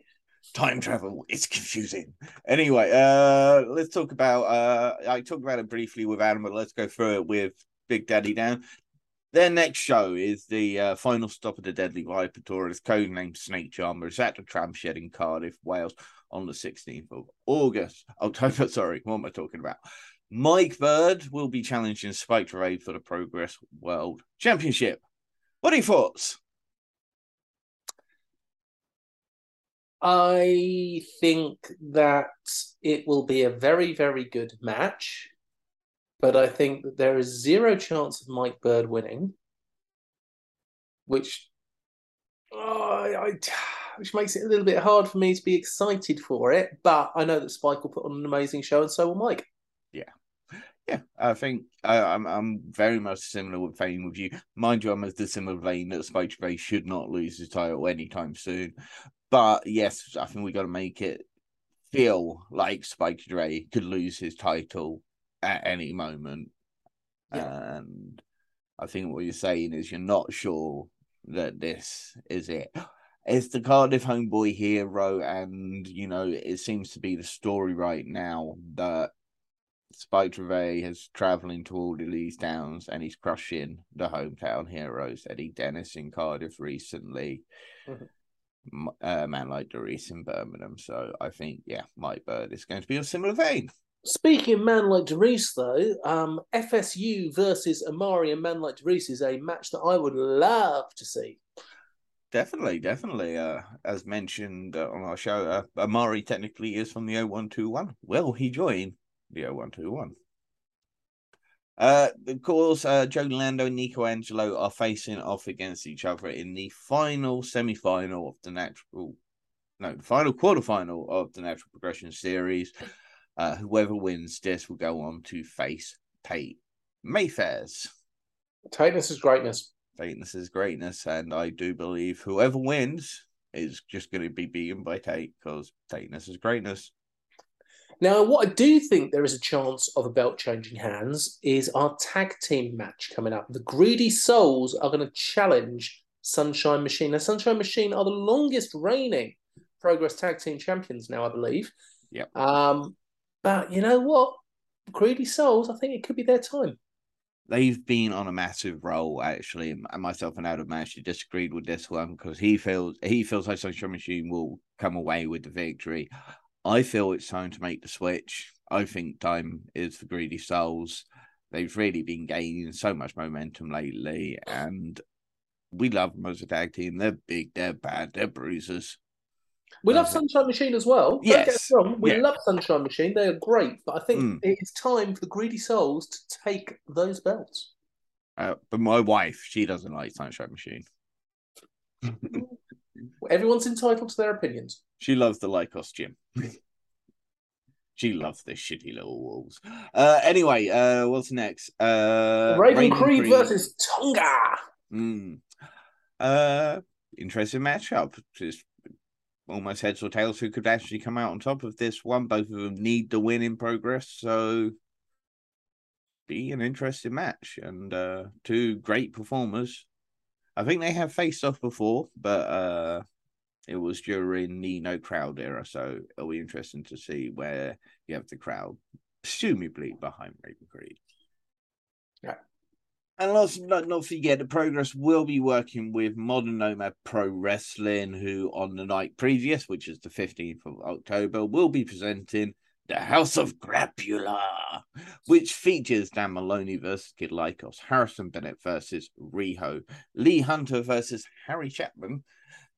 time travel it's confusing. Anyway uh let's talk about uh i talked about it briefly with adam but let's go through it with big daddy dan. Their next show is the uh, final stop of the deadly viper tour. It's codenamed snake charmer. It's at the tram shed in cardiff wales on the 16th of august. October sorry what am i talking about mike bird will be challenging spike Dre for the progress world championship what are your thoughts I think that it will be a very, very good match, but I think that there is zero chance of Mike Bird winning, which oh, I, which makes it a little bit hard for me to be excited for it. But I know that Spike will put on an amazing show, and so will Mike. Yeah, yeah, I think I, I'm I'm very much similar with vein with you. Mind you, I'm of the similar vein that Spike Bay should not lose his title anytime soon. But yes, I think we got to make it feel like Spike Dre could lose his title at any moment. Yeah. And I think what you're saying is you're not sure that this is it. It's the Cardiff homeboy hero, and you know, it seems to be the story right now that Spike Trevay is traveling to all of these towns and he's crushing the hometown heroes. Eddie Dennis in Cardiff recently. Mm-hmm a man like DeReiss in Birmingham. So I think, yeah, Mike Bird is going to be a similar vein. Speaking of man like DeReiss, though, um, FSU versus Omari and man like DeReiss is a match that I would love to see. Definitely, definitely. Uh, as mentioned uh, on our show, uh, Omari technically is from the 0121. Well, he joined the 0121. Uh, of course, uh, Joe Lando and Nico Angelo are facing off against each other in the final semi final of the natural, no, the final quarterfinal of the natural progression series. Uh, whoever wins this will go on to face Tate Mayfairs. Tightness is greatness. Tateness is greatness. And I do believe whoever wins is just going to be beaten by Tate because tightness is greatness. Now, what I do think there is a chance of a belt changing hands is our tag team match coming up. The Greedy Souls are going to challenge Sunshine Machine. Now, Sunshine Machine are the longest reigning Progress Tag Team champions now, I believe. Yep. Um, but you know what? Greedy Souls, I think it could be their time. They've been on a massive roll, actually. And myself and Adam actually disagreed with this one because he feels he feels like Sunshine Machine will come away with the victory. I feel it's time to make the switch. I think time is for Greedy Souls. They've really been gaining so much momentum lately, and we love them as a tag team. They're big, they're bad, they're bruisers. We love Sunshine Machine as well. Don't yes. get us wrong. We yeah. love Sunshine Machine. They are great. But I think mm. it's time for the Greedy Souls to take those belts. Uh, but my wife, she doesn't like Sunshine Machine. Everyone's entitled to their opinions. She loves the Lykos gym. she loves the shitty little walls. Uh, anyway, uh, what's next? Uh, Raven, Raven Creed, Creed, versus Tonga. Mm. Uh, interesting matchup. Just almost heads or tails. Who could actually come out on top of this one? Both of them need the win in progress, so be an interesting match and uh, two great performers. I think they have faced off before, but uh, it was during the no crowd era, so it'll be interesting to see where you have the crowd, presumably behind Raven Creed. Yeah. And also, not, not forget, the Progress will be working with Modern Nomad Pro Wrestling, who on the night previous, which is the 15th of October, will be presenting The House of Crapula, which features Dan Moloney versus Kid Lykos, Harrison Bennett versus Riho, Lee Hunter versus Harry Chapman,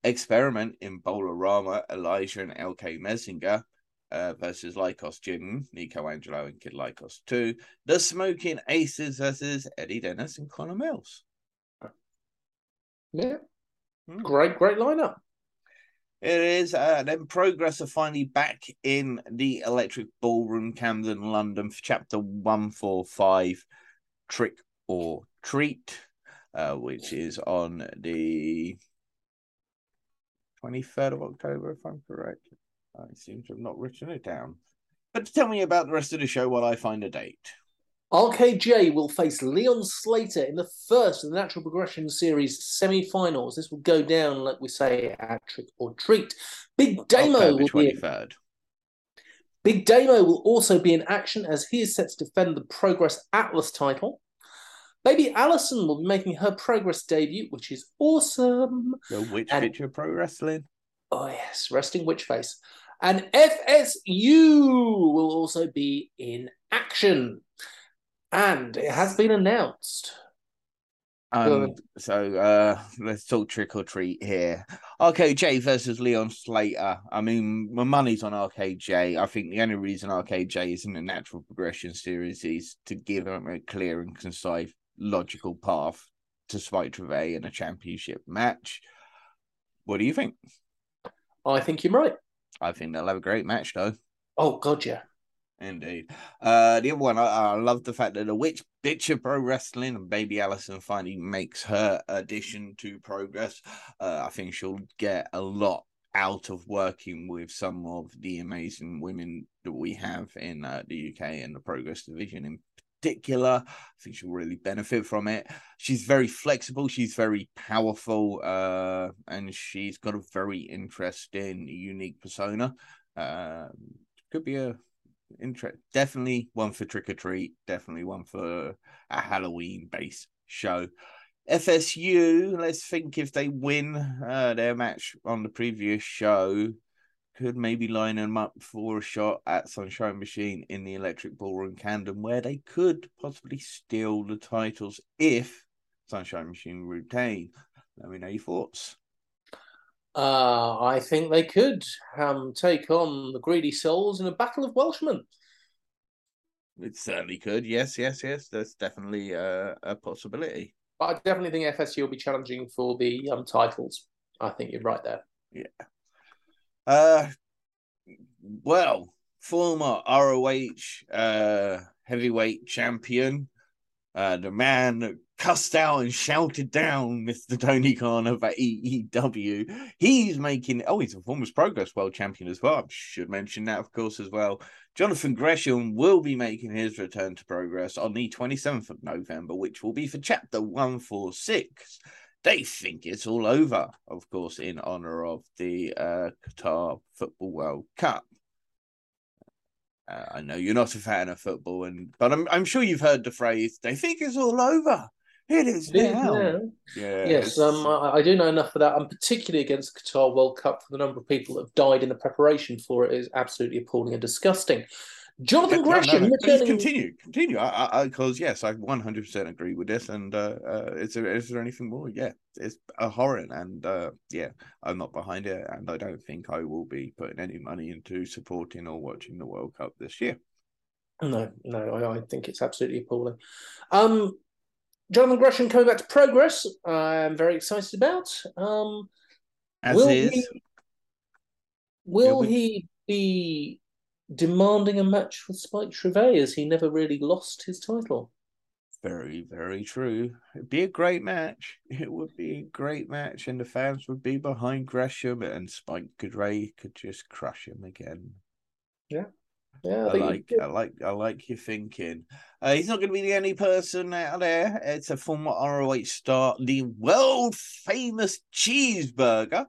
Experiment in Bolarama, Elijah and LK Messinger uh, versus Lykos Gym, Nico Angelo and Kid Lykos 2, The Smoking Aces versus Eddie Dennis and Connor Mills. Yeah. Hmm. Great, great lineup. It is. Uh, then Progress are finally back in the Electric Ballroom, Camden, London, for chapter 145 Trick or Treat, uh, which is on the 23rd of October, if I'm correct. I seem to have not written it down. But tell me about the rest of the show while I find a date. RKJ will face Leon Slater in the first of the Natural Progression Series semi-finals. This will go down, like we say, at Trick or Treat. Big Damo October will 23rd. be. Big Damo will also be in action as he is set to defend the Progress Atlas title. Baby Allison will be making her Progress debut, which is awesome. The Witch and... Picture Pro Wrestling. Oh yes, resting witch face. And FSU will also be in action. And it has been announced. Um, so uh, let's talk trick or treat here. RKJ versus Leon Slater. I mean, my money's on RKJ. I think the only reason RKJ is in the natural progression series is to give them a clear and concise, logical path to Spike Trivet in a championship match. What do you think? I think you're right. I think they'll have a great match, though. Oh, God, yeah. Indeed. Uh, the other one, I, I love the fact that the Witch Bitch of Pro Wrestling and Baby Allison finally makes her addition to Progress. Uh, I think she'll get a lot out of working with some of the amazing women that we have in uh, the UK and the Progress division in particular. I think she'll really benefit from it. She's very flexible, she's very powerful, uh, and she's got a very interesting, unique persona. Uh, could be a interest. Definitely one for trick or treat. Definitely one for a Halloween based show. FSU, let's think if they win uh, their match on the previous show, could maybe line them up for a shot at Sunshine Machine in the Electric Ballroom Camden, where they could possibly steal the titles if Sunshine Machine retain. Let me know your thoughts. Uh, I think they could um, take on the Greedy Souls in a battle of Welshmen. It certainly could. Yes, yes, yes. That's definitely uh, a possibility. But I definitely think FSU will be challenging for the um, titles. I think you're right there. Yeah. Uh, well, former ROH uh, heavyweight champion, uh, the man cussed out and shouted down Mr. Tony Khan of AEW. He's making, oh, he's a former Progress World Champion as well. I should mention that, of course, as well. Jonathan Gresham will be making his return to Progress on the 27th of November, which will be for Chapter 146 they think it's all over, of course, in honor of the uh, Qatar Football World Cup. Uh, I know you're not a fan of football, and but I'm I'm sure you've heard the phrase "they think it's all over." It is now. Yeah. yeah yes, um, I, I, do know enough of that. I'm particularly against Qatar World Cup for the number of people that have died in the preparation for it is absolutely appalling and disgusting. Jonathan Gresham. No, Please continue, continue. Because yes, I 100% agree with this. And uh, uh, is there is there anything more? Yeah, it's a horror, and uh, yeah, I'm not behind it, and I don't think I will be putting any money into supporting or watching the World Cup this year. No, no, I, I think it's absolutely appalling. Um, Jonathan Gresham coming back to progress. I'm very excited about. Um, As will is. He, will be... he be demanding a match with Spike Trivet as he never really lost his title. Very, very true. It'd be a great match. It would be a great match, and the fans would be behind Gresham, and Spike Trivet could just crush him again. Yeah, yeah. I, I like, I like, I like your thinking. Uh, he's not going to be the only person out there. It's a former ROH star, the world famous Cheeseburger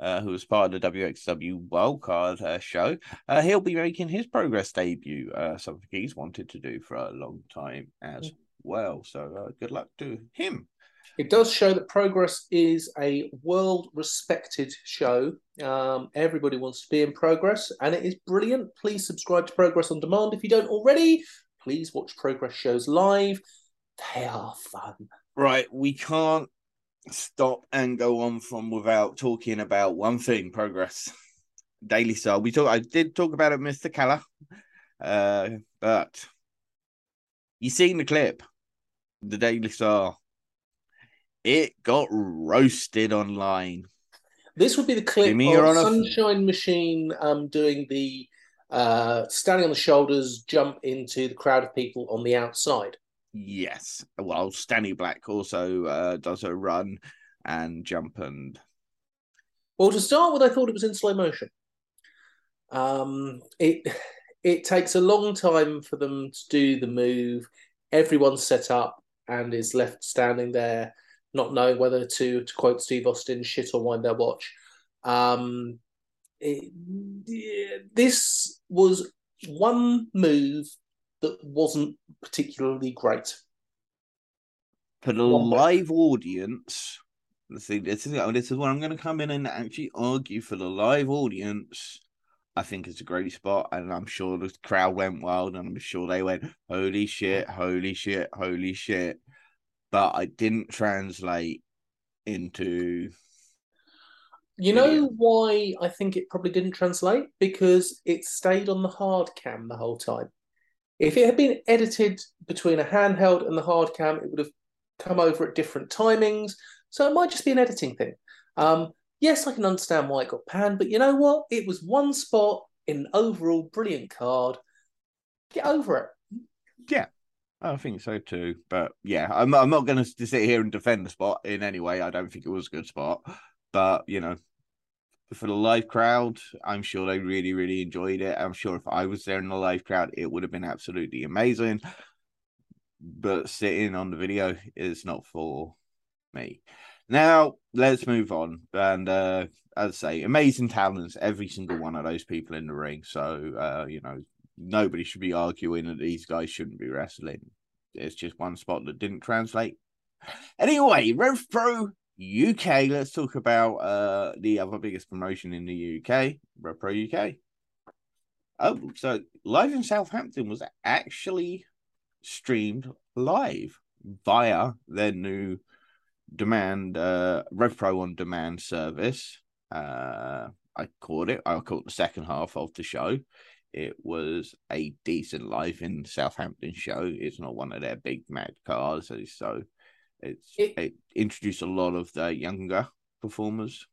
uh, who was part of the WXW Wildcard uh, show, uh, he'll be making his progress debut, uh, something he's wanted to do for a long time as mm. well. So uh, good luck to him. It does show that Progress is a world respected show. Um, everybody wants to be in Progress, and it is brilliant. Please subscribe to Progress on Demand if you don't already. Please watch Progress shows live. They are fun. Right, we can't stop and go on from without talking about one thing progress. Daily star. We talk i did talk about it mr Cailler, uh but you seen the clip the daily star? It got roasted online. This would be the clip of sunshine machine um doing the uh standing on the shoulders jump into the crowd of people on the outside Yes. Well, Stanley Black also uh, does a run and jump and. Well, to start with, I thought it was in slow motion. Um, it it takes a long time for them to do the move. Everyone's set up and is left standing there, not knowing whether to to quote Steve Austin, shit or wind their watch. Um, it, this was one move that wasn't particularly great. For the live audience, let's see, this is this is where I'm going to come in and actually argue for the live audience. I think it's a great spot, and I'm sure the crowd went wild, and I'm sure they went, "Holy shit! Holy shit! Holy shit!" But I didn't translate into. You know why I think it probably didn't translate because it stayed on the hard cam the whole time. If it had been edited between a handheld and the hard cam, it would have come over at different timings. So it might just be an editing thing. Um, yes, I can understand why it got panned, but you know what? It was one spot in an overall brilliant card. Get over it. Yeah, I think so too. But yeah, I'm, I'm not going to sit here and defend the spot in any way. I don't think it was a good spot. But, you know, for the live crowd, I'm sure they really, really enjoyed it. I'm sure if I was there in the live crowd, it would have been absolutely amazing. But sitting on the video is not for me. Now let's move on. And uh, as I say, amazing talents, every single one of those people in the ring. So uh, you know, nobody should be arguing that these guys shouldn't be wrestling. It's just one spot that didn't translate. Anyway, Rev Pro UK, let's talk about uh, the other biggest promotion in the UK, Rev Pro UK. Oh, so Live in Southampton was actually streamed live via their new demand uh RevPro on demand service. Uh I called it. I called the second half of the show. It was a decent live in Southampton show. It's not one of their big mad cars, so it's it, it introduced a lot of the younger performers.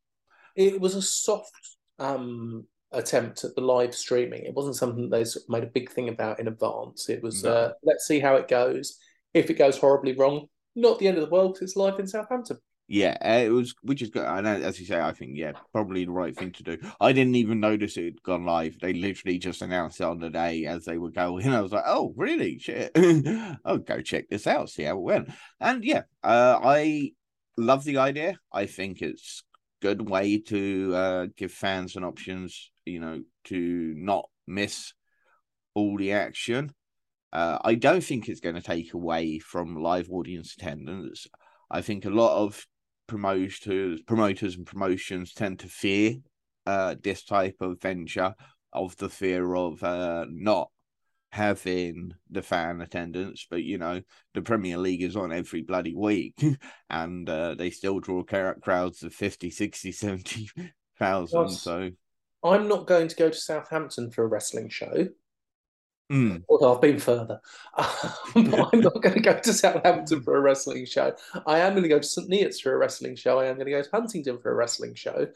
It was a soft um, attempt at the live streaming. It wasn't something they made a big thing about in advance. It was no. uh, let's see how it goes. If it goes horribly wrong, not the end of the world because it's live in Southampton. Yeah, uh, it was, which is good. And as you say, I think, yeah, probably the right thing to do. I didn't even notice it had gone live. They literally just announced it on the day as they were going. I was like, oh, really? Shit. oh, go check this out, see how it went. And yeah, uh, I love the idea. I think it's a good way to uh, give fans an options, you know, to not miss all the action. Uh, I don't think it's going to take away from live audience attendance. I think a lot of promoters, promoters and promotions tend to fear uh, this type of venture of the fear of uh, not having the fan attendance. But you know the premier league is on every bloody week and uh, they still draw crowds of 50 60 70 thousand so i'm not going to go to southampton for a wrestling show Mm. Although I've been further, I'm not going to go to Southampton for a wrestling show. I am going to go to St Neots for a wrestling show. I am going to go to Huntingdon for a wrestling show.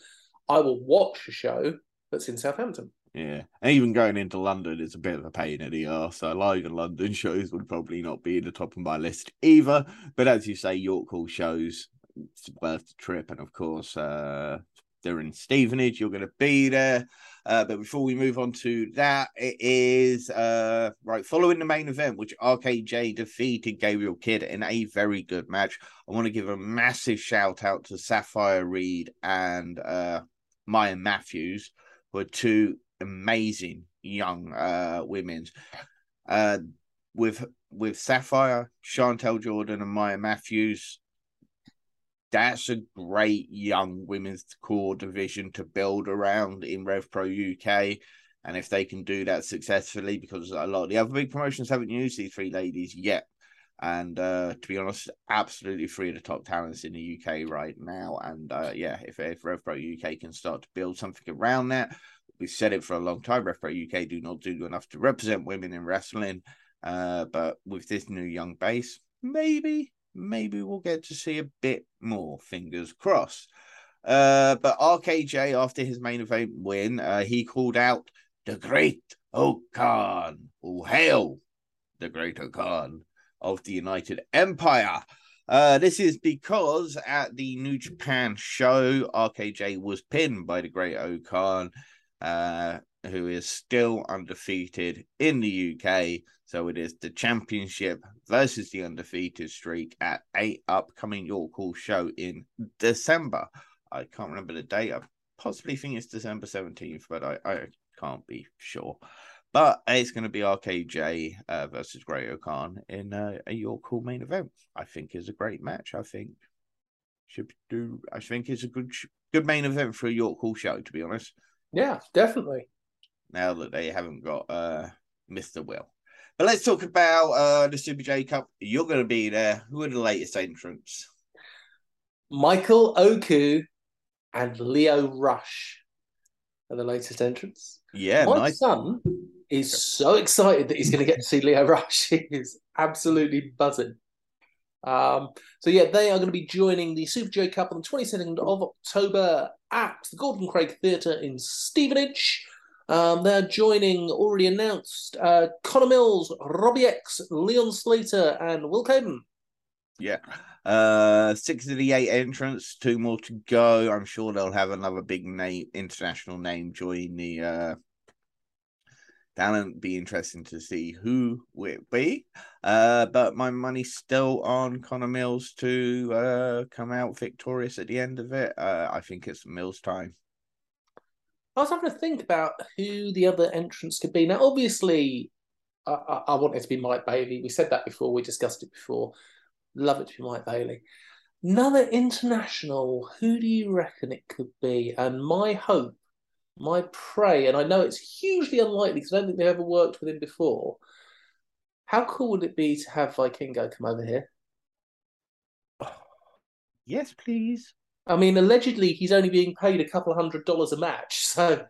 I will watch a show that's in Southampton. Yeah, and even going into London is a bit of a pain in the arse. So live in London shows would probably not be at the top of my list either. But as you say, York Hall shows it's worth the trip, and of course, uh, they're in Stevenage. You're going to be there. Uh, but before we move on to that, it is uh, right following the main event, which RKJ defeated Gabriel Kidd in a very good match. I want to give a massive shout out to Sapphire Reed and uh, Maya Matthews, who are two amazing young uh, women. Uh, with with Sapphire, Chantel Jordan, and Maya Matthews, that's a great young women's core division to build around in Rev Pro UK. And if they can do that successfully, because a lot of the other big promotions haven't used these three ladies yet. And uh, to be honest, absolutely three of the top talents in the UK right now. And uh, yeah, if, if Rev Pro UK can start to build something around that, we've said it for a long time. Rev Pro UK do not do enough to represent women in wrestling. Uh, but with this new young base, maybe maybe we'll get to see a bit more. Fingers crossed. Uh, but RKJ, after his main event win, uh, he called out the Great O-Khan. Oh, hail the Great O-Khan of the United Empire. Uh, this is because at the New Japan show, RKJ was pinned by the Great O-Khan, uh, who is still undefeated in the UK. So it is the championship versus the undefeated streak at a upcoming York Hall show in December. I can't remember the date. I possibly think it's December 17th, but I, I can't be sure. But it's going to be RKJ uh, versus Great O-Khan in uh, a York Hall main event. I think is a great match. I think should do. I think it's a good good main event for a York Hall show. To be honest. Yeah, definitely. Now that they haven't got uh, Mr. Will. But let's talk about uh, the Super J Cup. You're going to be there. Who are the latest entrants? Michael Oku and Leo Rush are the latest entrants. Yeah, My nice. son is so excited that he's going to get to see Leo Rush. He is absolutely buzzing. Um, so yeah, they are going to be joining the Super J Cup on the 22nd of October at the Gordon Craig Theatre in Stevenage. Um, they're joining already announced uh, Connor Mills, Robbie X, Leon Slater, and Will Caden. Yeah. Uh six of the eight entrants, two more to go. I'm sure they'll have another big name international name join the uh talent. Be interesting to see who will be. Uh but my money's still on Connor Mills to uh come out victorious at the end of it. Uh I think it's Mills time. I was having to think about who the other entrants could be. Now, obviously, I, I, I want it to be Mike Bailey. We said that before. We discussed it before. Love it to be Mike Bailey. Another international. Who do you reckon it could be? And my hope, my pray, and I know it's hugely unlikely because I don't think they've ever worked with him before. How cool would it be to have Vikingo come over here? Yes, please. I mean, allegedly he's only being paid a couple hundred dollars a match. So,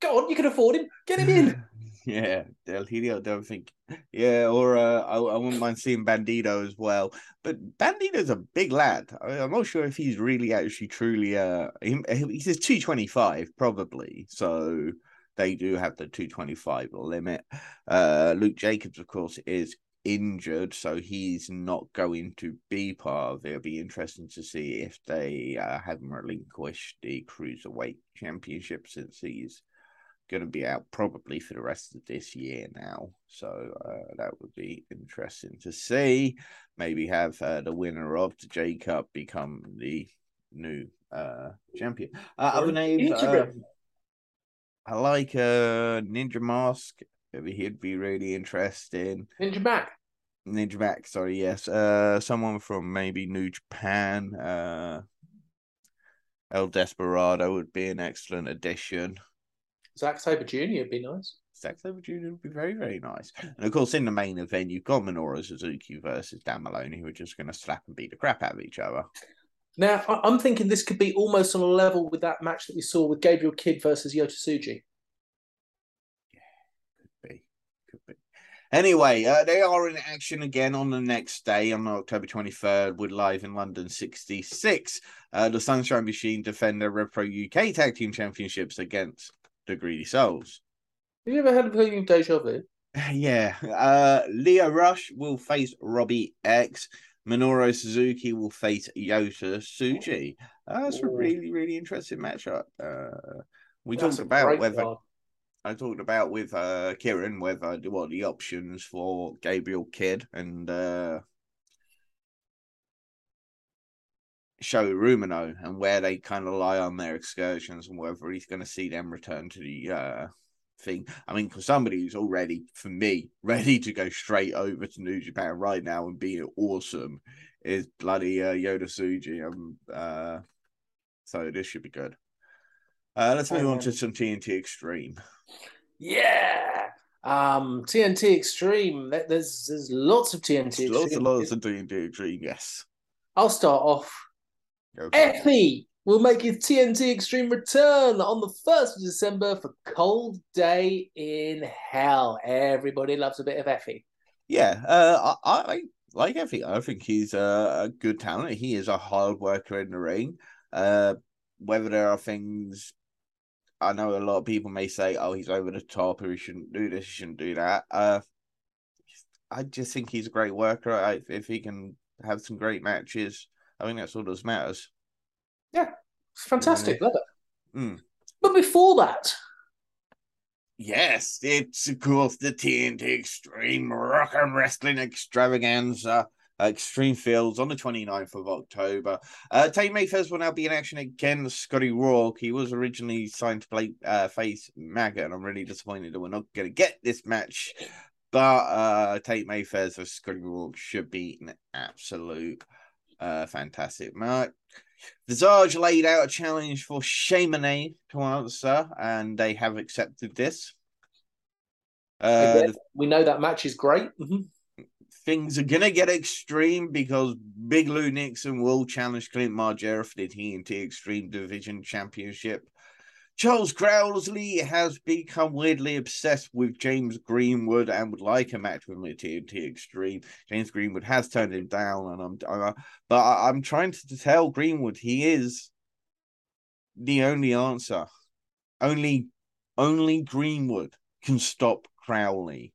go on, you can afford him. Get him in. Yeah, Del Helio, don't think. Yeah, or uh, I, I wouldn't mind seeing Bandito as well. But Bandito's a big lad. I, I'm not sure if he's really actually truly. Uh, he, he says 225 probably. So they do have the 225 limit. Uh, Luke Jacobs, of course, is injured, so he's not going to be part of it. It'll be interesting to see if they uh, haven't relinquished the cruiserweight championship since he's going to be out probably for the rest of this year now. So uh, that would be interesting to see. Maybe have uh, the winner of the J Cup become the new uh, champion. Uh, other names, uh, I like uh, Ninja Mask. Maybe he'd be really interesting. Ninja Mack. Ninja Mack, sorry, yes. Uh, someone from maybe New Japan. Uh, El Desperado would be an excellent addition. Zack Sabre Jr. would be nice. Zack Sabre Jr. would be very, very nice. And of course, in the main event, you've got Minoru Suzuki versus Dan Moloney, who are just going to slap and beat the crap out of each other. Now, I'm thinking this could be almost on a level with that match that we saw with Gabriel Kidd versus Yota Tsuji. Could be. Could be. Anyway, uh, they are in action again on the next day on October 23rd. We're live in London 66. Uh, the Sunshine Machine defend their Rev Pro UK Tag Team Championships against the Greedy Souls. Have you ever had a feeling of deja vu? Yeah. Uh, Leo Rush will face Robbie X. Minoru Suzuki will face Yota Tsuji. Uh, that's a really, really interesting matchup. Uh, we That's talked about whether card. I talked about with uh Kieran whether what the options for Gabriel Kidd and uh Rumino and where they kind of lie on their excursions and whether he's going to see them return to the uh thing. I mean, for somebody who's already, for me, ready to go straight over to New Japan right now and be awesome is bloody uh, Yota Tsuji. Um, uh, so this should be good. Uh, let's move on to some TNT Extreme. Yeah. Um, TNT Extreme. There's there's lots of TNT. Extreme. Lots and lots of TNT Extreme. Yes. I'll start off. Okay. Effy will make his TNT Extreme return on the first of December for Cold Day in Hell. Everybody loves a bit of Effy. Yeah, uh, I, I like Effy. I think he's a, a, good talent. He is a hard worker in the ring. Uh, whether there are things I know a lot of people may say, "Oh, he's over the top, or he shouldn't do this, he shouldn't do that." Uh, I just think he's a great worker. I, if he can have some great matches, I think that's all that matters. Yeah, fantastic. It. Mm. But before that, yes, it's of course the TNT Extreme Rock and Wrestling Extravaganza. Extreme Fields on the 29th of October. Uh, Tate Mayfairs will now be in action against Scotty Rourke. He was originally signed to play uh, face Maggot, and I'm really disappointed that we're not going to get this match. But uh, Tate Mayfairs versus Scotty Rourke should be an absolute uh, fantastic match. Visage laid out a challenge for Shamanay to answer, and they have accepted this. Uh, we know that match is great. Mm-hmm things are gonna get extreme because Big Lou Nixon will challenge Clint Margera for the TNT Extreme Division Championship. Charles Crowley has become weirdly obsessed with James Greenwood and would like a match with him at TNT Extreme. James Greenwood has turned him down, and I'm, I'm but I'm trying to tell Greenwood he is the only answer. Only, only Greenwood can stop Crowley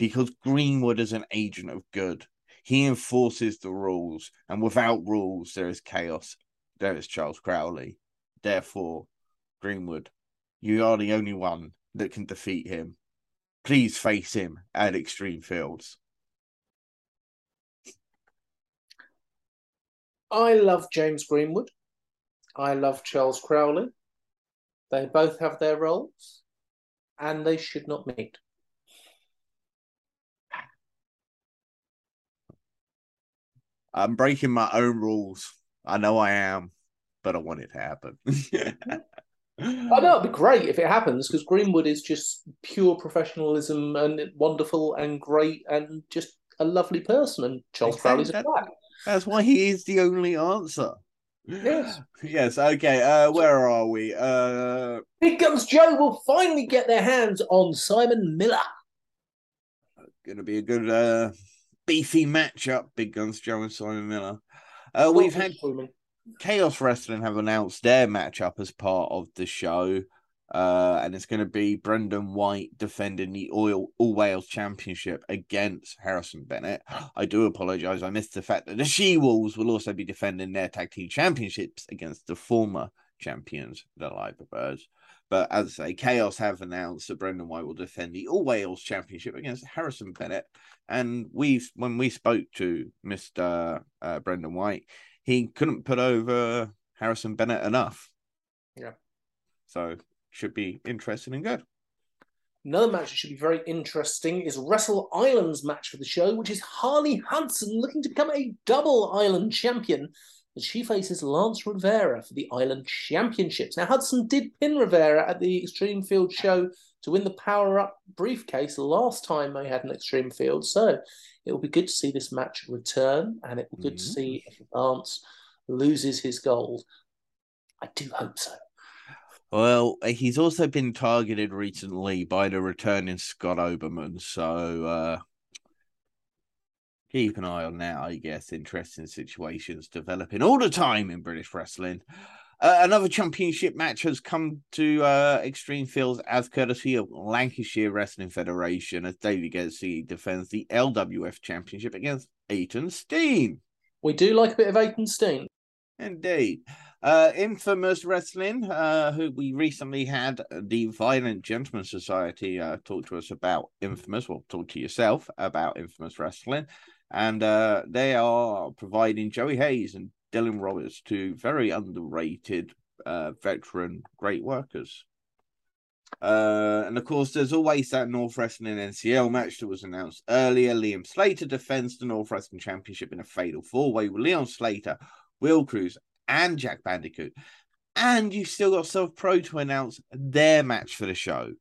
because Greenwood is an agent of good. He enforces the rules, and without rules, there is chaos. There is Charles Crowley. Therefore, Greenwood, you are the only one that can defeat him. Please face him at Extreme Fields. I love James Greenwood. I love Charles Crowley. They both have their roles, and they should not meet. I'm breaking my own rules. I know I am, but I want it to happen. I know it'd be great if it happens because Greenwood is just pure professionalism and wonderful and great and just a lovely person. And Charles exactly. Crowley's a that, That's why he is the only answer. Yes. Yes. Okay. Uh, where are we? Uh, Big Guns Joe will finally get their hands on Simon Miller. Going to be a good uh, beefy matchup, Big Guns Joe and Simon Miller. Uh, we've had Chaos Wrestling have announced their matchup as part of the show. Uh, and it's going to be Brendan White defending the Oil All Wales Championship against Harrison Bennett. I do apologize. I missed the fact that the She Wolves will also be defending their tag team championships against the former champions, the Live Birds. But as I say, Chaos have announced that Brendan White will defend the All Wales Championship against Harrison Bennett. And we, when we spoke to Mister uh, Brendan White, he couldn't put over Harrison Bennett enough. Yeah. So should be interesting and good. Another match that should be very interesting is Wrestle Island's match for the show, which is Harley Hudson looking to become a double island champion as she faces Lance Rivera for the Island Championships. Now, Hudson did pin Rivera at the Extreme Field show to win the Power Up briefcase last time they had an Extreme Field, so it will be good to see this match return, and it will be good mm-hmm. to see if Lance loses his gold. I do hope so. Well, he's also been targeted recently by the returning Scott Oberman, so uh, keep an eye on that, I guess. Interesting situations developing all the time in British wrestling. Uh, another championship match has come to uh, Extreme Fields as courtesy of Lancashire Wrestling Federation as David Getzi defends the LWF Championship against Eitan Steen. We do like a bit of Eitan Steen. Indeed. Uh, Infamous Wrestling, uh, who we recently had the Violent Gentleman Society uh, talk to us about Infamous. Well, talk to yourself about Infamous Wrestling and uh, they are providing Joey Hayes and Dylan Roberts, to very underrated uh, veteran great workers. Uh, and of course, there's always that North Wrestling NCL match that was announced earlier. Liam Slater defends the North Championship in a fatal four way with Leon Slater, Will Cruz, and Jack Bandicoot. And you've still got Self Pro to announce their match for the show.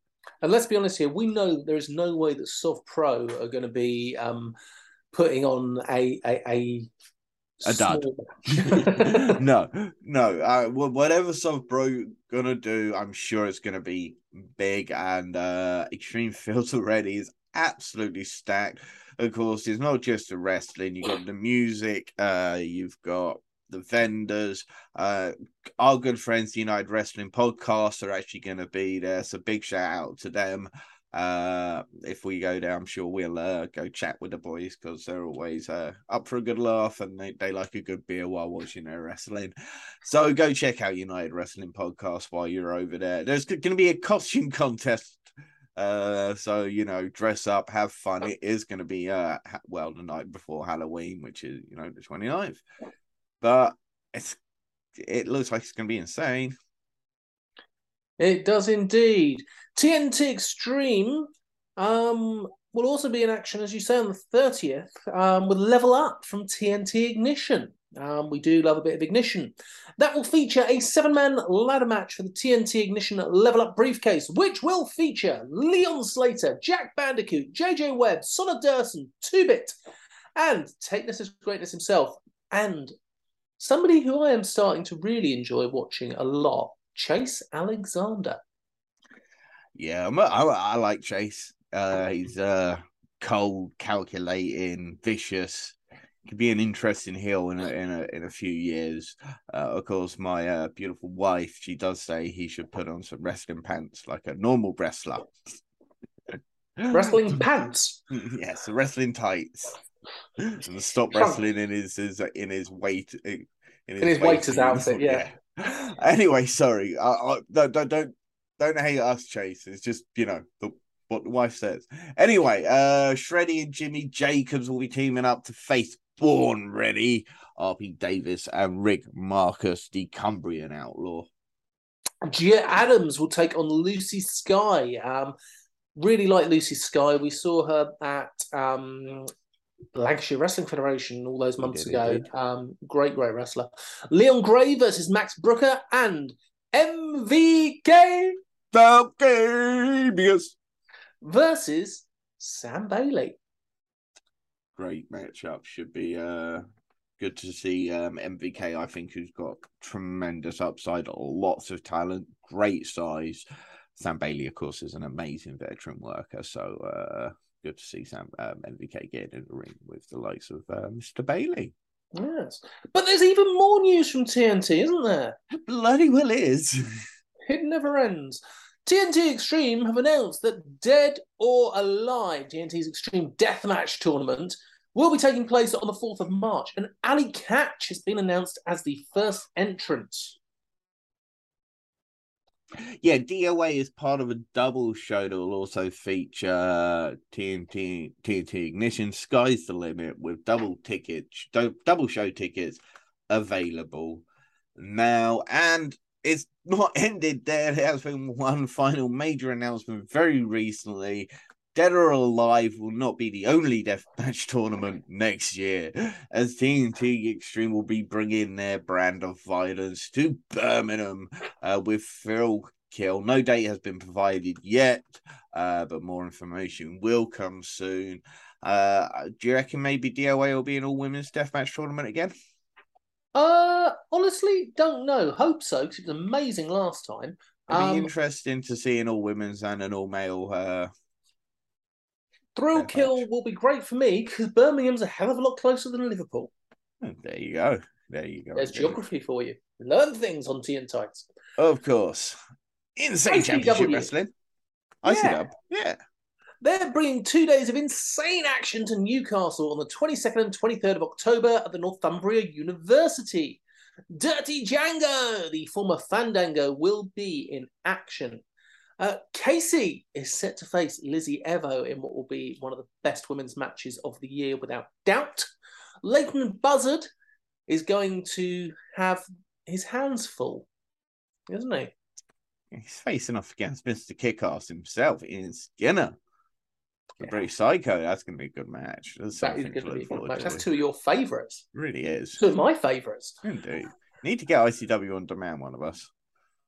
And let's be honest here, we know there is no way that Soft Pro are going to be um, putting on a a, a a dud. no, no. Uh, whatever Self Pro gonna do, I'm sure it's gonna be big. And uh Extreme Fields already is absolutely stacked. Of course, it's not just the wrestling. You got the music. Uh, you've got the vendors. Uh, our good friends, the United Wrestling Podcast, are actually going to be there. So big shout out to them. Uh, if we go there, I'm sure we'll uh, go chat with the boys because they're always uh, up for a good laugh and they, they like a good beer while watching their wrestling. So go check out United Wrestling Podcast while you're over there. There's going to be a costume contest uh, so you know, dress up, have fun. It is going to be uh, well the night before Halloween, which is you know the 29th but it's it looks like it's going to be insane. It does indeed. TNT Extreme um, will also be in action, as you say, on the 30th um, with Level Up from TNT Ignition. Um, we do love a bit of ignition. That will feature a seven man ladder match for the TNT Ignition Level Up briefcase, which will feature Leon Slater, Jack Bandicoot, JJ Webb, Sonny Durson, Two Bit, and Take This as Greatness himself, and somebody who I am starting to really enjoy watching a lot, Chase Alexander. Yeah, I, I like Chase. Uh, he's uh, cold, calculating, vicious. Could be an interesting heel in a, in a in a few years. Uh, of course, my uh, beautiful wife, she does say he should put on some wrestling pants like a normal wrestler. Wrestling pants. yes, wrestling tights. and stop wrestling in his, his in his weight in his, in his waiter's outfit. Yeah. Anyway, sorry. I, I, don't don't don't hate us, Chase. It's just you know the, what the wife says. Anyway, uh, Shreddy and Jimmy Jacobs will be teaming up to face Born Ready, RP Davis, and Rick Marcus, the Cumbrian Outlaw. Gia Adams will take on Lucy Sky. Um, really like Lucy Sky. We saw her at um, Lancashire Wrestling Federation all those months did, ago. Um, great, great wrestler. Leon Gray versus Max Brooker and MVK Falcabius versus Sam Bailey. Great matchup. Should be uh, good to see um, MVK. I think who's got tremendous upside, lots of talent, great size. Sam Bailey, of course, is an amazing veteran worker. So uh, good to see Sam um, MVK getting in the ring with the likes of uh, Mr. Bailey. Yes, but there's even more news from TNT, isn't there? Bloody well is. it never ends. TNT Extreme have announced that Dead or Alive, TNT's Extreme Deathmatch tournament, will be taking place on the 4th of March, and Ali Catch has been announced as the first entrant. Yeah, DOA is part of a double show that will also feature TNT TNT Ignition Sky's the Limit with double tickets, double show tickets available now. And it's not ended there. There has been one final major announcement very recently. Dead or Alive will not be the only deathmatch tournament next year, as TNT Extreme will be bringing their brand of violence to Birmingham uh, with Thrill Kill. No date has been provided yet, uh, but more information will come soon. Uh, do you reckon maybe DOA will be an all women's deathmatch tournament again? Uh, honestly, don't know. Hope so because it was amazing last time. It'd be um, interesting to see an all women's and an all male uh, Thrill kill will be great for me because Birmingham's a hell of a lot closer than Liverpool. Hmm, there you go. There you go. There's geography for you. Learn things on Tea and Tights. Of course. Insane ICW. Championship Wrestling. ICW. Yeah. yeah. They're bringing two days of insane action to Newcastle on the 22nd and 23rd of October at the Northumbria University. Dirty Django, the former Fandango, will be in action. Uh, Casey is set to face Lizzie Evo in what will be one of the best women's matches of the year, without doubt. Leighton Buzzard is going to have his hands full, isn't he? he's facing off against Mr. Kickass himself, Ian Skinner. The Yeah. British Psycho, that's going to be a good match. That's That is going to be a good match. That's two of your favourites. really is. Two of my favourites. Indeed. Need to get ICW on demand, one of us.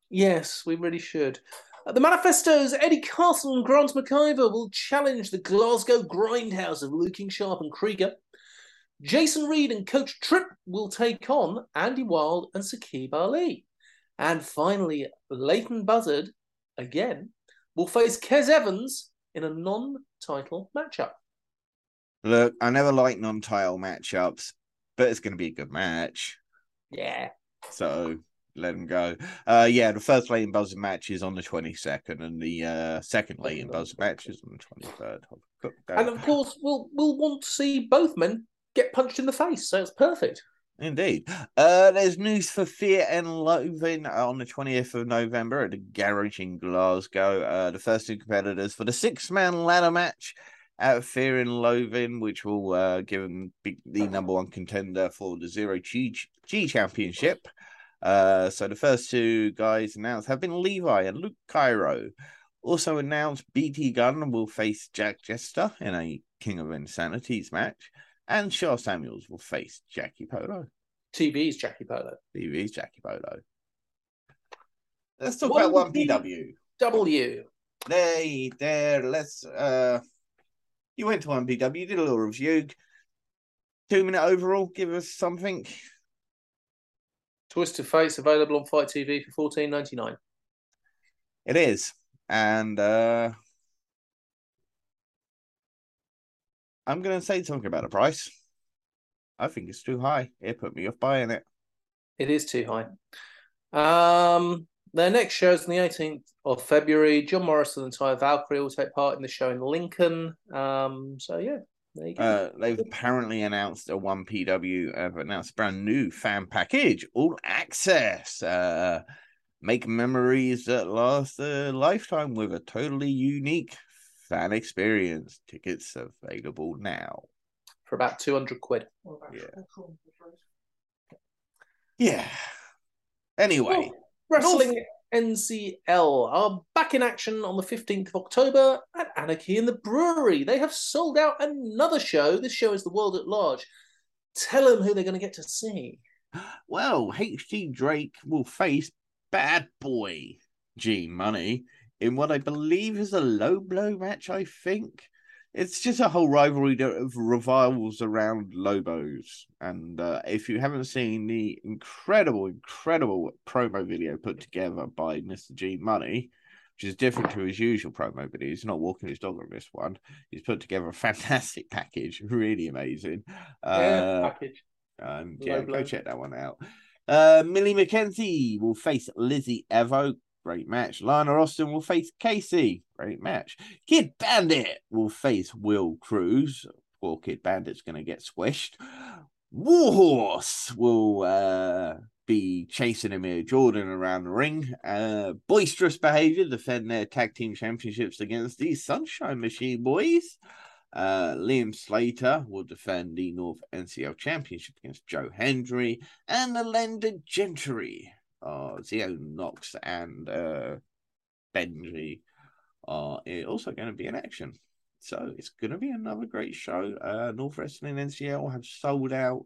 Yes, we really should. The manifestos Eddie Carson and Grant McIver will challenge the Glasgow Grindhouse of Luking Sharp and Krieger. Jason Reed and Coach Tripp will take on Andy Wild and Sakib Ali. And finally, Leighton Buzzard, again, will face Kez Evans in a non title matchup. Look, I never like non title matchups, but it's going to be a good match. Yeah. So let him go. Uh, yeah, the first Leighton Buzzard match is on the 22nd, and the uh, second Leighton Buzzard match is on the 23rd. I've got that. And of course, we'll, we'll want to see both men get punched in the face, so it's perfect. Indeed. Uh, there's news for Fear and Loathing on the 20th of November at the Garage in Glasgow. Uh, the first two competitors for the six man ladder match at Fear and Loathing, which will uh, give them the number one contender for the Zero G, G Championship. Uh, so the first two guys announced have been Levi and Luke Cairo. Also announced BT Gunn will face Jack Jester in a King of Insanities match. And Shaw Samuels will face Jackie Polo. TV's Jackie Polo. TV's Jackie Polo. Let's talk One about 1PW. W. There, there. Let's. uh You went to one PW, did a little review. Two minute overall. Give us something. Twisted Fates available on Fight TV for fourteen ninety nine. It is, and uh I'm going to say something about the price. I think it's too high. It put me off buying it. It is too high. Um, their next show is on the 18th of February. John Morrison and Ty Valkyrie will take part in the show in Lincoln. Um, so yeah, there you go. Uh, they've apparently announced a one PW have announced a brand new fan package, all access. Uh, make memories that last a lifetime with a totally unique fan experience. Tickets available now. for about two hundred quid. Yeah. Yeah. Anyway, Oh, Wrestling NCL are back in action on the 15th of October at Anarchy in the Brewery. They have sold out another show. This show is The World at Large. Tell them who they're going to get to see. well, HG Drake will face Bad Boy G Money in what I believe is a low blow match, I think. It's just a whole rivalry that revolves around Lobos. And uh, if you haven't seen the incredible, incredible promo video put together by Mr. G Money, which is different to his usual promo video, he's not walking his dog on this one. He's put together a fantastic package, really amazing. yeah, Uh, package. um, Low yeah, go check that one out. Uh, Millie McKenzie will face Lizzie Evo. Great match. Lana Austin will face Casey. Great match. Kid Bandit will face Will Cruz. Poor Kid Bandit's going to get squished. Warhorse will uh, be chasing Amir Jordan around the ring. Uh, boisterous behavior defend their tag team championships against the Sunshine Machine Boys. Uh, Liam Slater will defend the North NCL Championship against Joe Hendry and the Lender Gentry. Uh, Zio Knox and uh, Benji are also going to be in action. So it's going to be another great show. Uh, North Wrestling NCL have sold out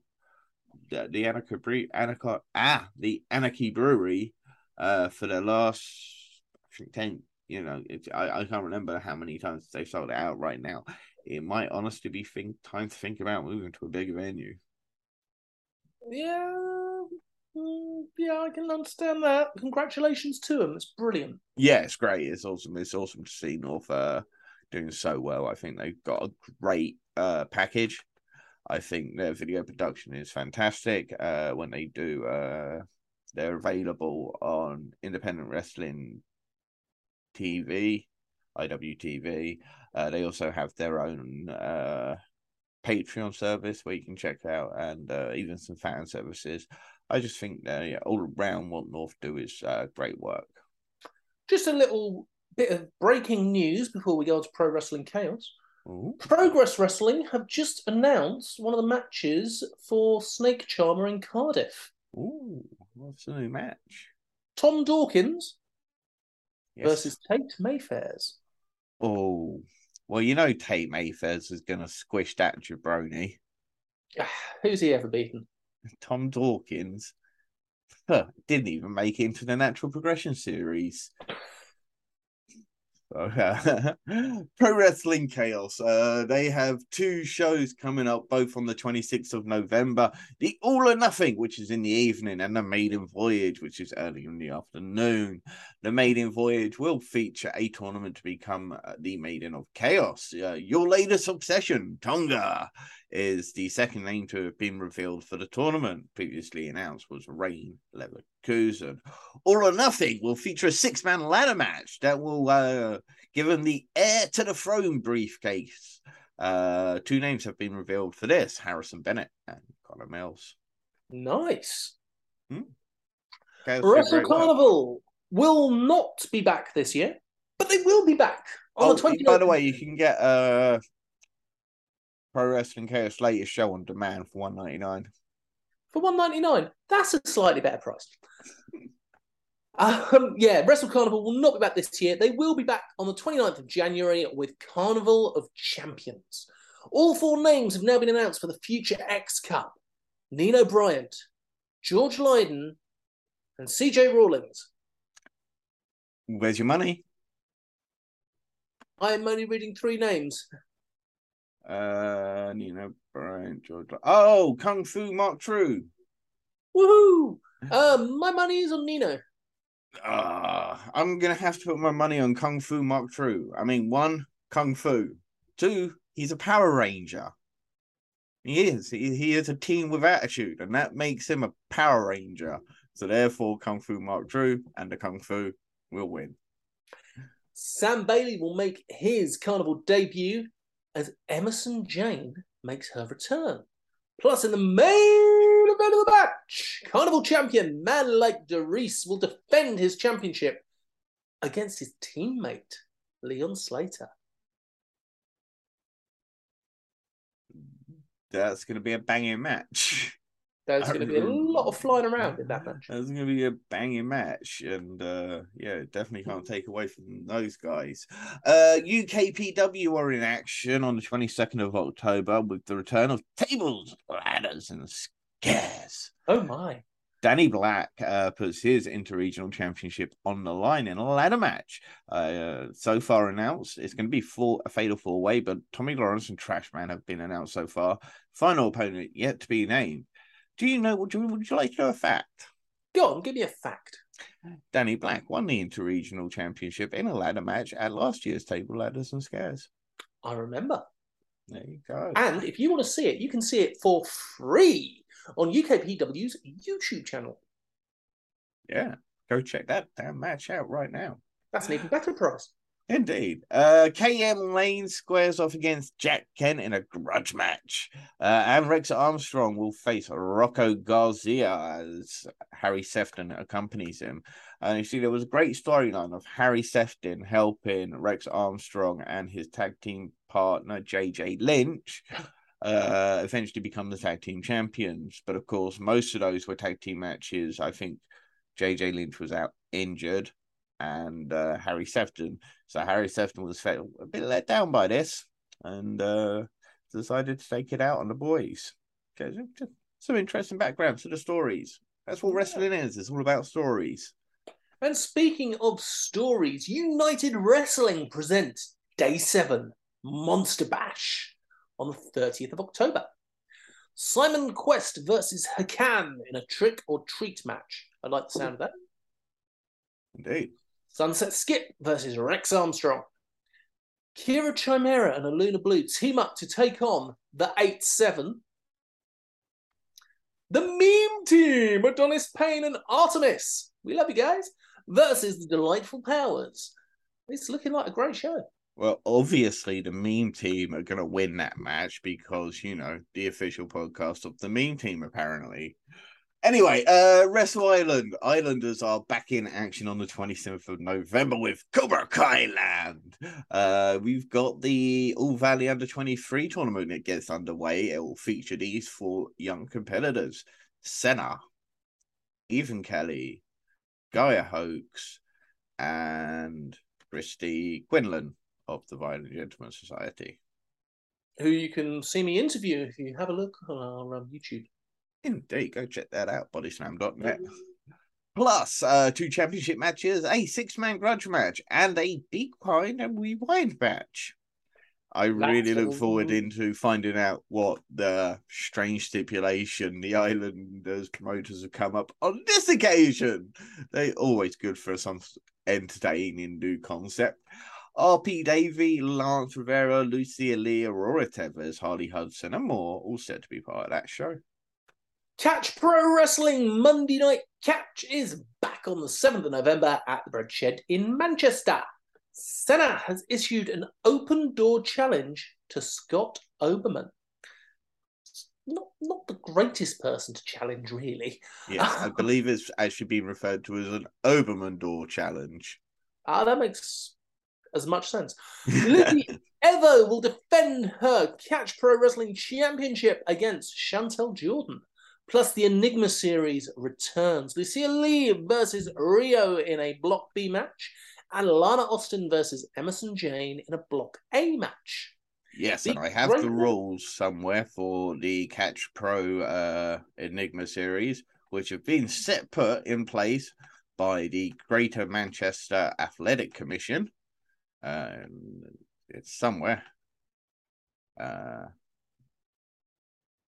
the, the Anarchy, Bre- ah, the Anarchy Brewery uh, for the last, I think, 10, you know, I, I can't remember how many times they've sold it out right now it might honestly be think, time to think about moving to a bigger venue. Yeah, mm, yeah, I can understand that. Congratulations to them. It's brilliant. Yeah, it's great. It's awesome. It's awesome to see North uh, doing so well. I think they've got a great uh, package. I think their video production is fantastic. Uh, when they do, uh, they're available on Independent Wrestling TV, IWTV. Uh, they also have their own uh, Patreon service where you can check out, and uh, even some fan services. I just think that yeah, all around what North do is uh, great work. Just a little bit of breaking news before we go on to Pro Wrestling Chaos. Ooh. Progress Wrestling have just announced one of the matches for Snake Charmer in Cardiff. Ooh, what's the new match? Tom Dawkins yes. versus Tate Mayfairs. Oh, well, you know Tate Mayfairs is going to squish that jabroni. Who's he ever beaten? Tom Dawkins. Huh, didn't even make it into the natural progression series. Pro Wrestling Chaos. Uh, they have two shows coming up, both on the 26th of November. The All or Nothing, which is in the evening, and the Maiden Voyage, which is early in the afternoon. The Maiden Voyage will feature a tournament to become uh, the Maiden of Chaos. Uh, your latest obsession, Tonga, is the second name to have been revealed for the tournament. Previously announced was Rayne Leverkusen. All or Nothing will feature a six man ladder match that will uh, give him the heir to the throne briefcase. Uh, two names have been revealed for this Harrison Bennett and Connor Mills. Nice. Hmm? Wrestle Carnival will not be back this year, but they will be back on oh, the 29th. By the way, you can get uh, Pro Wrestling Chaos latest show on demand for one ninety nine. For one ninety nine, that's a slightly better price. um, yeah, Wrestle Carnival will not be back this year. They will be back on the 29th of January with Carnival of Champions. All four names have now been announced for the future X Cup: Nino Bryant, George Lydon, and CJ Rawlings. Where's your money? I am only reading three names. Uh, Nino Bryant, George. Oh, Kung Fu Mark True. Woohoo! Um, my money is on Nino. Uh, I'm gonna have to put my money on Kung Fu Mark True. I mean, one, Kung Fu. Two, he's a Power Ranger. He is. He, he is a team with attitude, and that makes him a Power Ranger. So therefore, Kung Fu Mark True and the Kung Fu will win. Sam Bailey will make his carnival debut as Emerson Jane makes her return. Plus, in the main event of the match, Carnival champion Man Like DeReiss will defend his championship against his teammate, Leon Slater. That's going to be a banging match. There's going to be a lot of flying around in that match. There's going to be a banging match, and uh, yeah, definitely can't take away from those guys. Uh, UKPW are in action on the 22nd of October with the return of tables, ladders, and scares. Oh my! Danny Black uh, puts his interregional championship on the line in a ladder match. Uh, so far announced, it's going to be full, a fatal four way, but Tommy Lawrence and Trashman have been announced so far. Final opponent yet to be named. Do you know? Would you, would you like to know a fact? Go on, give me a fact. Danny Black won the interregional championship in a ladder match at last year's Table Ladders and Scares. I remember. There you go. And if you want to see it, you can see it for free on UKPW's YouTube channel. Yeah, go check that damn match out right now. That's an even better price. Indeed. Uh, KM Lane squares off against Jack Kent in a grudge match. Uh, and Rex Armstrong will face Rocco Garcia as Harry Sefton accompanies him. And you see, there was a great storyline of Harry Sefton helping Rex Armstrong and his tag team partner, JJ Lynch, uh, eventually become the tag team champions. But of course, most of those were tag team matches. I think JJ Lynch was out injured and uh, Harry Sefton. So Harry Sefton was felt a bit let down by this and uh, decided to take it out on the boys. Okay, some interesting background to the stories. That's what wrestling is. It's all about stories. And speaking of stories, United Wrestling presents Day 7 Monster Bash on the 30th of October. Simon Quest versus Hakan in a trick or treat match. I like the sound of that. Indeed. Sunset Skip versus Rex Armstrong. Kira Chimera and Aluna Blue team up to take on the 8 7. The meme team, Adonis Payne and Artemis. We love you guys. Versus the Delightful Powers. It's looking like a great show. Well, obviously, the meme team are going to win that match because, you know, the official podcast of the meme team, apparently. Anyway, uh, Wrestle Island. Islanders are back in action on the 27th of November with Cobra Kai Land. Uh, we've got the All Valley Under 23 tournament that gets underway. It will feature these four young competitors Senna, Ethan Kelly, Gaia Hoax, and Christy Quinlan of the Violent Gentleman Society. Who you can see me interview if you have a look on our um, YouTube. Indeed, go check that out, bodyslam.net. Plus, uh, two championship matches, a six man grudge match, and a big decline and rewind match. I really look forward into finding out what the strange stipulation the Islanders promoters have come up on this occasion. They always good for some entertaining new concept. RP Davey, Lance Rivera, Lucia Lee, Aurora Tevez, Harley Hudson, and more all set to be part of that show. Catch Pro Wrestling Monday Night Catch is back on the 7th of November at the Bread Shed in Manchester. Senna has issued an open door challenge to Scott Oberman. Not, not the greatest person to challenge, really. Yeah, I believe it's actually been referred to as an Oberman door challenge. Ah, that makes as much sense. Lizzie Evo will defend her Catch Pro Wrestling Championship against Chantel Jordan. Plus, the Enigma series returns. Lucia Lee versus Rhio in a Block B match, and Lana Austin versus Emerson Jane in a Block A match. Yes, the and I have the rules somewhere for the Catch Pro uh, Enigma series, which have been set put in place by the Greater Manchester Athletic Commission. Uh, it's somewhere. Uh,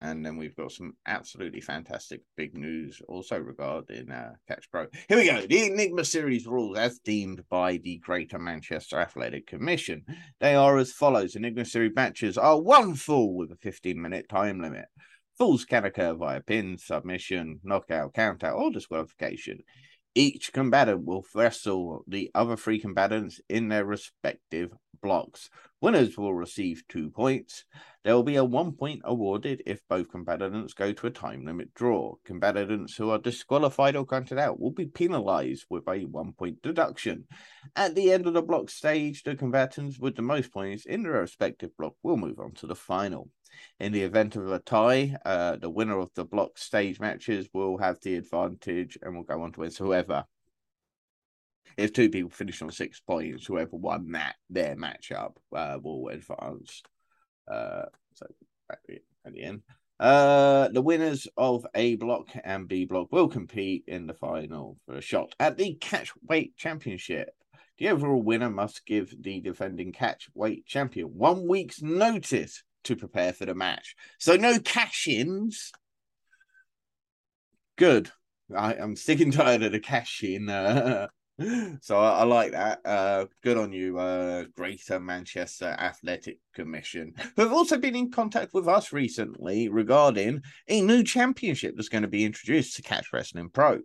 and then we've got some absolutely fantastic big news also regarding uh, Catch Pro. Here we go. The Enigma Series rules, as deemed by the Greater Manchester Athletic Commission, they are as follows: Enigma Series matches are one full with a 15-minute time limit. Falls can occur via pin, submission, knockout, countout, or disqualification. Each combatant will wrestle the other three combatants in their respective blocks. Winners will receive two points. There will be a one point awarded if both combatants go to a time limit draw. Combatants who are disqualified or counted out will be penalized with a one point deduction. At the end of the block stage, the combatants with the most points in their respective block will move on to the final. In the event of a tie, uh, the winner of the block stage matches will have the advantage and will go on to win. So whoever if two people finish on six points, whoever won that their matchup uh, will advance. Uh, so at the end, uh, the winners of A block and B block will compete in the final for a shot at the catch weight championship. The overall winner must give the defending catch weight champion one week's notice to prepare for the match. So no cash ins. Good. I, am sticking tired of the cash in uh, so I, I, like that. Uh, good on you, uh, Greater Manchester Athletic Commission, who have also been in contact with us recently regarding a new championship that's going to be introduced to Catch Wrestling Pro.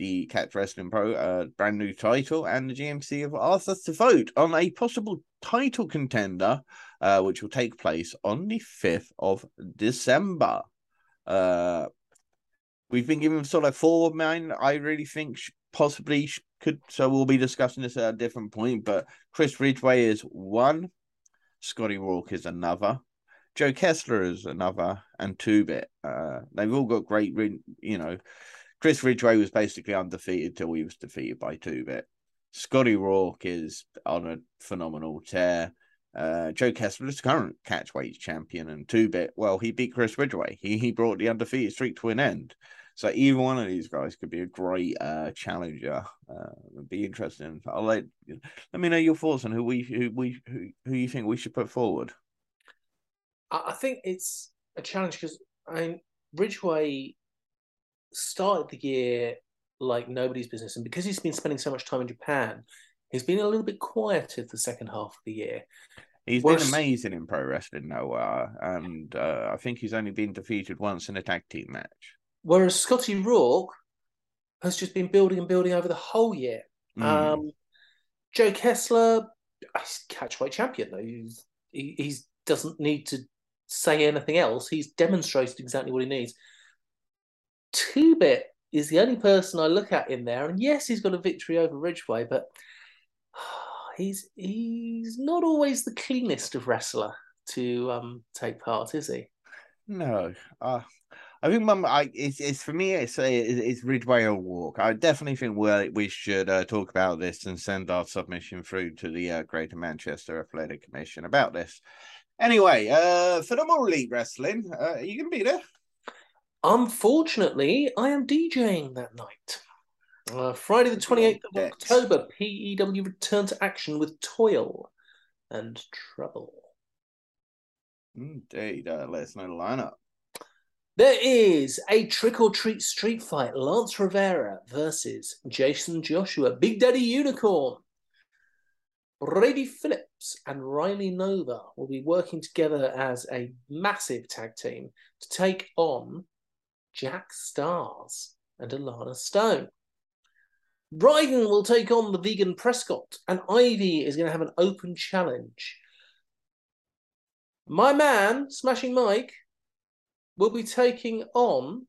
The Catch Wrestling Pro, uh, brand new title, and the GMC have asked us to vote on a possible title contender, uh, which will take place on the 5th of December. Uh, we've been given sort of four men I really think possibly could. So we'll be discussing this at a different point. But Chris Ridgway is one, Scotty Rourke is another, Joe Kessler is another, and Two Bit. Uh, they've all got great, you know. Chris Ridgway was basically undefeated till he was defeated by Two Bit. Scotty Rourke is on a phenomenal tear. Uh, Joe Kessler is the current catchweight champion, and two bit. Well, he beat Chris Ridgway. He he brought the undefeated streak to an end. So either one of these guys could be a great uh, challenger. Uh, be interesting. I'll let let me know your thoughts on who we who we who, who you think we should put forward. I think it's a challenge because I mean Ridgway started the year like nobody's business, and because he's been spending so much time in Japan, he's been a little bit quieter the second half of the year. He's Whereas, been amazing in pro wrestling, Noah, and uh, I think he's only been defeated once in a tag team match. Whereas Scotty Rourke has just been building and building over the whole year. Mm. Um, Joe Kessler, he's catchweight champion though. He's, he he's, doesn't need to say anything else. He's demonstrated exactly what he needs. Two Bit is the only person I look at in there, and yes, he's got a victory over Ridgway, but he's he's not always the cleanest of wrestler to um, take part, is he? No, uh, I think mum, I it's, it's for me. It's it's Ridgway or Walk. I definitely think we we should uh, talk about this and send our submission through to the uh, Greater Manchester Athletic Commission about this. Anyway, uh, for the more elite wrestling, uh, are you gonna be there? Unfortunately, I am DJing that night. Uh, Friday, the 28th of October, PEW return to action with Toil and Trouble. Indeed. Uh, let us know the lineup. There is a trick or treat street fight Lance Rivera versus Jason Joshua, Big Daddy Unicorn. Brady Phillips and Riley Nova will be working together as a massive tag team to take on Jack Stars and Alana Stone. Bryden will take on the vegan Prescott, and Ivy is going to have an open challenge. My man, Smashing Mike, will be taking on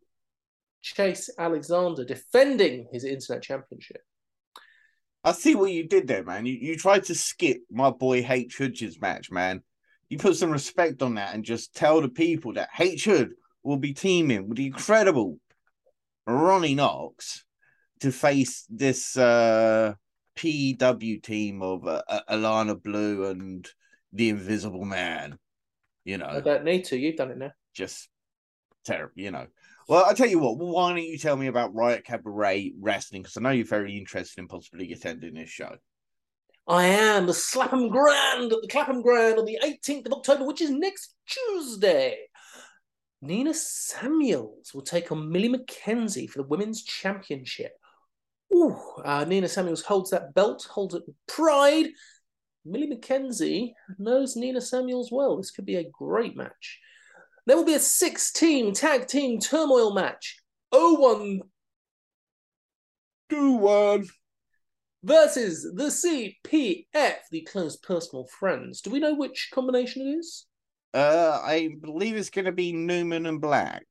Chase Alexander, defending his internet championship. I see what you did there, man. You you tried to skip my boy H Hood's match, man. You put some respect on that and just tell the people that H Hood will be teaming with the incredible Ronnie Knox to face this uh, PW team of uh, Alana Blue and the Invisible Man. You know, I don't need to. You've done it now. Just terrible, you know. Well, I tell you what. Why don't you tell me about Riot Cabaret Wrestling? Because I know you're very interested in possibly attending this show. I am the Clapham Grand at the Clapham Grand on the 18th of October, which is next Tuesday. Nina Samuels will take on Millie McKenzie for the Women's Championship. Ooh, uh, Nina Samuels holds that belt, holds it with pride. Millie McKenzie knows Nina Samuels well. This could be a great match. There will be a six team tag team turmoil match. 01 2 1 versus the CPF, the close personal friends. Do we know which combination it is? Uh, I believe it's going to be Newman and Black.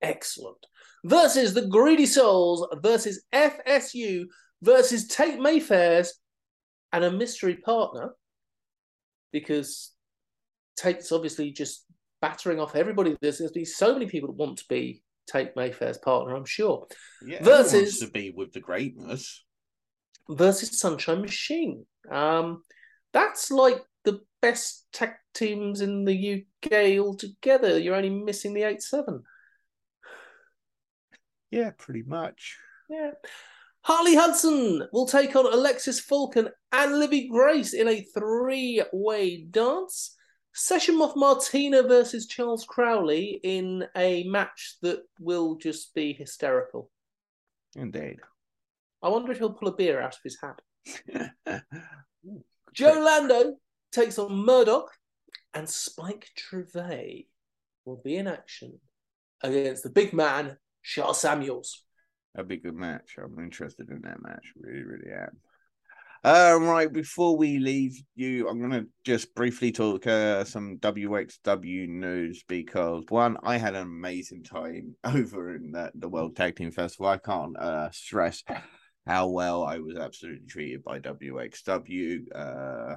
Excellent. Versus the Greedy Souls versus FSU versus Tate Mayfairs and a mystery partner because Tate's obviously just battering off everybody. There's going to be so many people that want to be Tate Mayfair's partner, I'm sure. Yeah, versus to be with the greatness. Versus Sunshine Machine. Um, that's like the best tech teams in the UK altogether. You're only missing the eight seven. Yeah, pretty much. Yeah. Harley Hudson will take on Alexis Falcon and Livy Grace in a three way dance. Session Moth Martina versus Charles Crowley in a match that will just be hysterical. Indeed. I wonder if he'll pull a beer out of his hat. Joe Lando takes on Murdoch, and Spike Trivet will be in action against the big man, Sha Samuels. That'd be a good match. I'm interested in that match. Really, really am. Um, right, before we leave you, I'm going to just briefly talk uh, some WXW news because one, I had an amazing time over in the, the World Tag Team Festival. I can't uh, stress how well I was absolutely treated by WXW.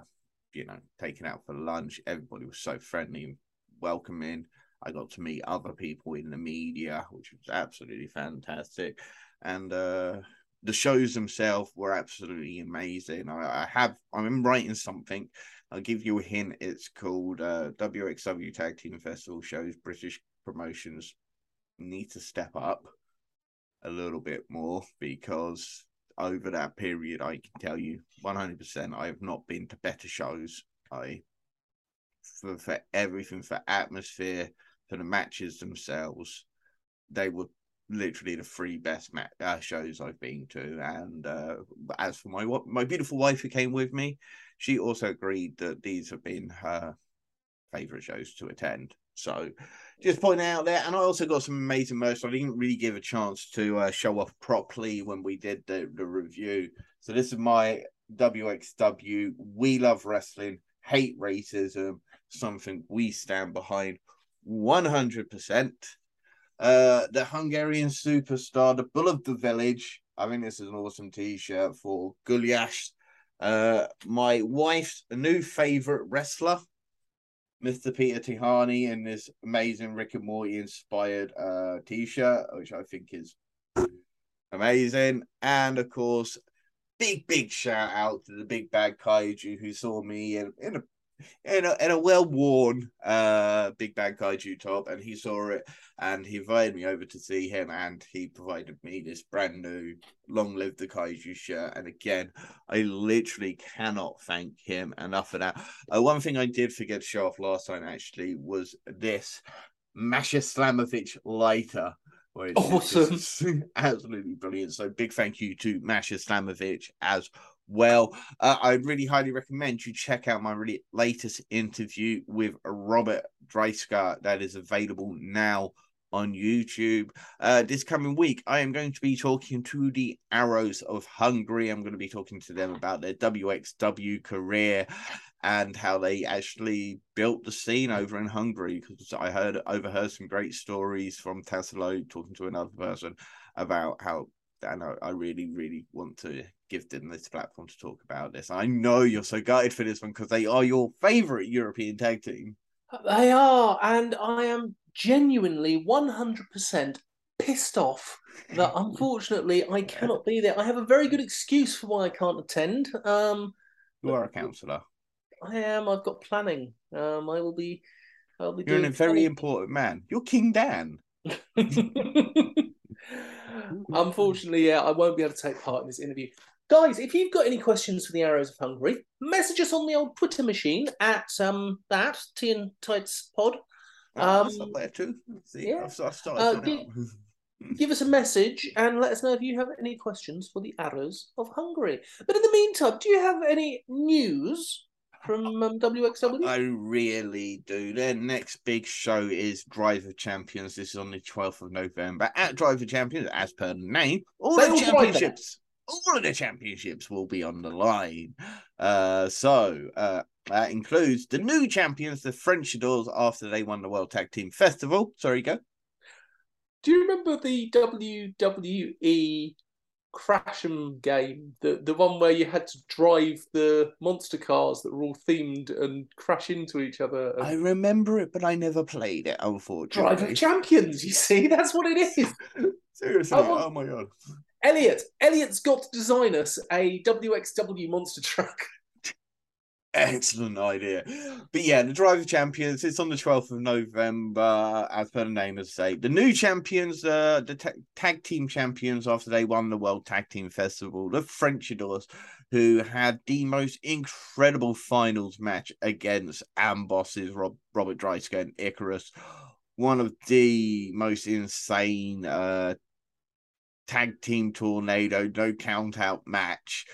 You know, taken out for lunch. Everybody was so friendly and welcoming. I got to meet other people in the media, which was absolutely fantastic. And uh, the shows themselves were absolutely amazing. I, I, have I'm writing something. I'll give you a hint. It's called uh, WXW Tag Team Festival shows. British promotions need to step up a little bit more because over that period, I can tell you 100%, I have not been to better shows. I for, for everything, for atmosphere, for the matches themselves, they were literally the three best ma- uh, shows I've been to. And uh, as for my my beautiful wife who came with me, she also agreed that these have been her favorite shows to attend. So just pointing out there, and I also got some amazing merch. I didn't really give a chance to uh, show off properly when we did the, the review. So this is my WXW. We love wrestling, hate racism, something we stand behind 100%. Uh, the Hungarian superstar, the Bull of the Village. I think this is an awesome t-shirt for Gulyash, Uh, my wife's new favorite wrestler. Mr. Peter Tihanyi in this amazing Rick and Morty inspired uh t-shirt, which I think is amazing. And of course, big, big shout out to the big bad kaiju who saw me in, in a in a, in a well worn uh big bad kaiju top and he saw it and he invited me over to see him and he provided me this brand new long live the kaiju shirt. And again i literally cannot thank him enough for that. Uh, one thing i did forget to show off last time actually was this masha slamovich lighter Awesome. absolutely brilliant. So big thank you to masha slamovich as well. Uh, I'd really highly recommend you check out my really latest interview with Robert Dreissker that is available now on YouTube. Uh, this coming week, I am going to be talking to the Arrows of Hungary. I'm going to be talking to them about their WXW career and how they actually built the scene over in Hungary. Because I heard overheard some great stories from Tassilo talking to another person about how and I, I really, really want to give them this platform to talk about this. I know you're so gutted for this one because they are your favorite European tag team. They are, and I am genuinely 100% pissed off that unfortunately I cannot be there. I have a very good excuse for why I can't attend. Um, You are a counsellor. I am. I've got planning. Um, I will be. I'll be You're doing a very important man. You're King Dan. Unfortunately, yeah, I won't be able to take part in this interview. Guys, if you've got any questions for the Arrows of Hungary, message us on the old Twitter machine at um that Tea and Tights Pod. Oh, Um, up there too. See, yeah. I've, I've started. Uh, filling gi- up. Give us a message and let us know if you have any questions for the Arrows of Hungary. But in the meantime, do you have any news from um, WXW? I really do. Their next big show is Drive of Champions. This is on the 12th of November at Drive of Champions, as per name. All They the championships, all of the championships will be on the line. Uh, so uh, that includes the new champions, the French Adors, after they won the World Tag Team Festival. Sorry, go. Do you remember the WWE Crash'em game? The the one where you had to drive the monster cars that were all themed and crash into each other. I remember it, but I never played it, unfortunately. of Champions, you see, that's what it is. Seriously, want- oh my god. Elliot, Elliot's got to design us a WXW monster truck. Excellent idea. But yeah, the Drive of Champions, it's on the 12th of November, as per the name of say. The new champions, uh, the ta- tag team champions after they won the World Tag Team Festival, the French Adors, who had the most incredible finals match against Ambosses, Rob- Robert Dreissker and Icarus. One of the most insane uh, tag team tornado, no count out match.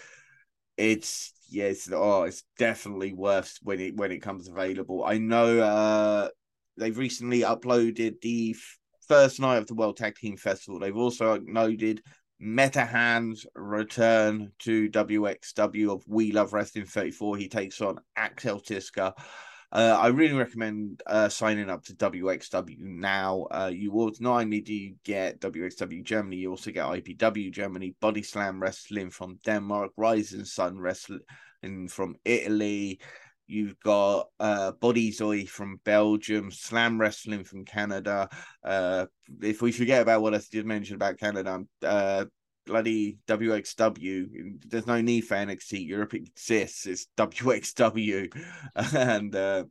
It's yes, oh, it's definitely worth when it when it comes available. I know uh they've recently uploaded the f- first night of the World Tag Team Festival. They've also uploaded Metehan's return to WXW of We Love Wrestling 34. He takes on Axel Tischer. Uh, I really recommend uh, signing up to WXW now. Uh, you will not only do you get WXW Germany, you also get IPW Germany, Body Slam Wrestling from Denmark, Rising Sun Wrestling from Italy. You've got uh, Body Zoe from Belgium, Slam Wrestling from Canada. Uh, if we forget about what I just mentioned about Canada, uh, bloody WXW. There's no need for NXT Europe exists. It's WXW, and uh,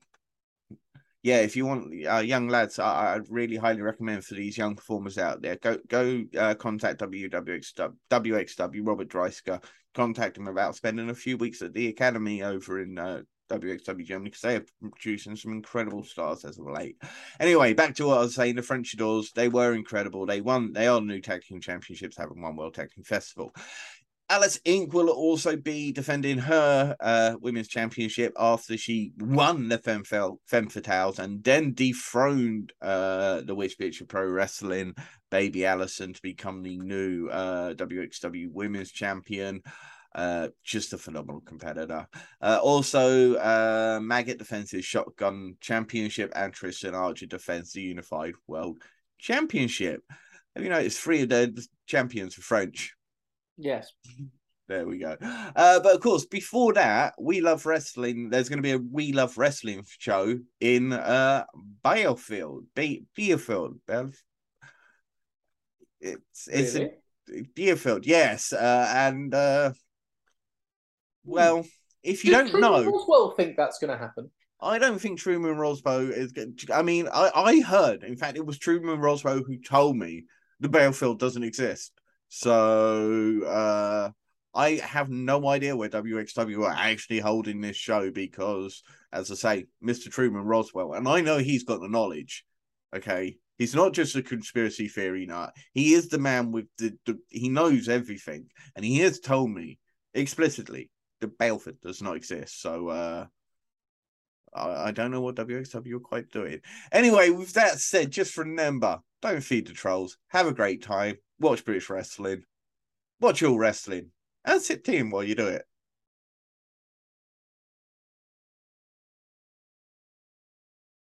yeah, if you want uh, young lads, I, I'd really highly recommend for these young performers out there. Go go uh, contact WWXW, WXW Robert Dreissker. Contact him about spending a few weeks at the academy over in uh, WXW Germany because they are producing some incredible stars as of late. Anyway, back to what I was saying. The French Adors, they were incredible. They won. They are new tag team championships, having won World Tag Team Festival. Alice Inc. will also be defending her uh, women's championship after she won the Femme, Femme Fatales and then dethroned uh, the Witch Bitch of Pro Wrestling, Baby Allison, to become the new uh, WXW Women's Champion. Uh, just a phenomenal competitor. Uh, also, uh, Maggot defends his Shotgun Championship and Tristan Archer defends the Unified World Championship. Have you noticed three of the champions are French? Yes. There we go. Uh, but of course, before that, We Love Wrestling. There's going to be a We Love Wrestling show in uh Bielefeld. Be- Bielefeld. It's it's really? yes. Uh, and uh. Well, if you don't know, Roswell think that's going to happen. I don't think Truman Roswell is. I mean, I, I heard, in fact, it was Truman Roswell who told me the Bielefeld doesn't exist. So uh, I have no idea where WXW are actually holding this show because, as I say, Mr. Truman Roswell, and I know he's got the knowledge. Okay, he's not just a conspiracy theory nut. He is the man with the, the he knows everything, and he has told me explicitly Bielefeld does not exist. So uh, I, I don't know what WXW are quite doing. Anyway, with that said, just remember, don't feed the trolls. Have a great time. Watch British wrestling. Watch all wrestling. And sit team while you do it.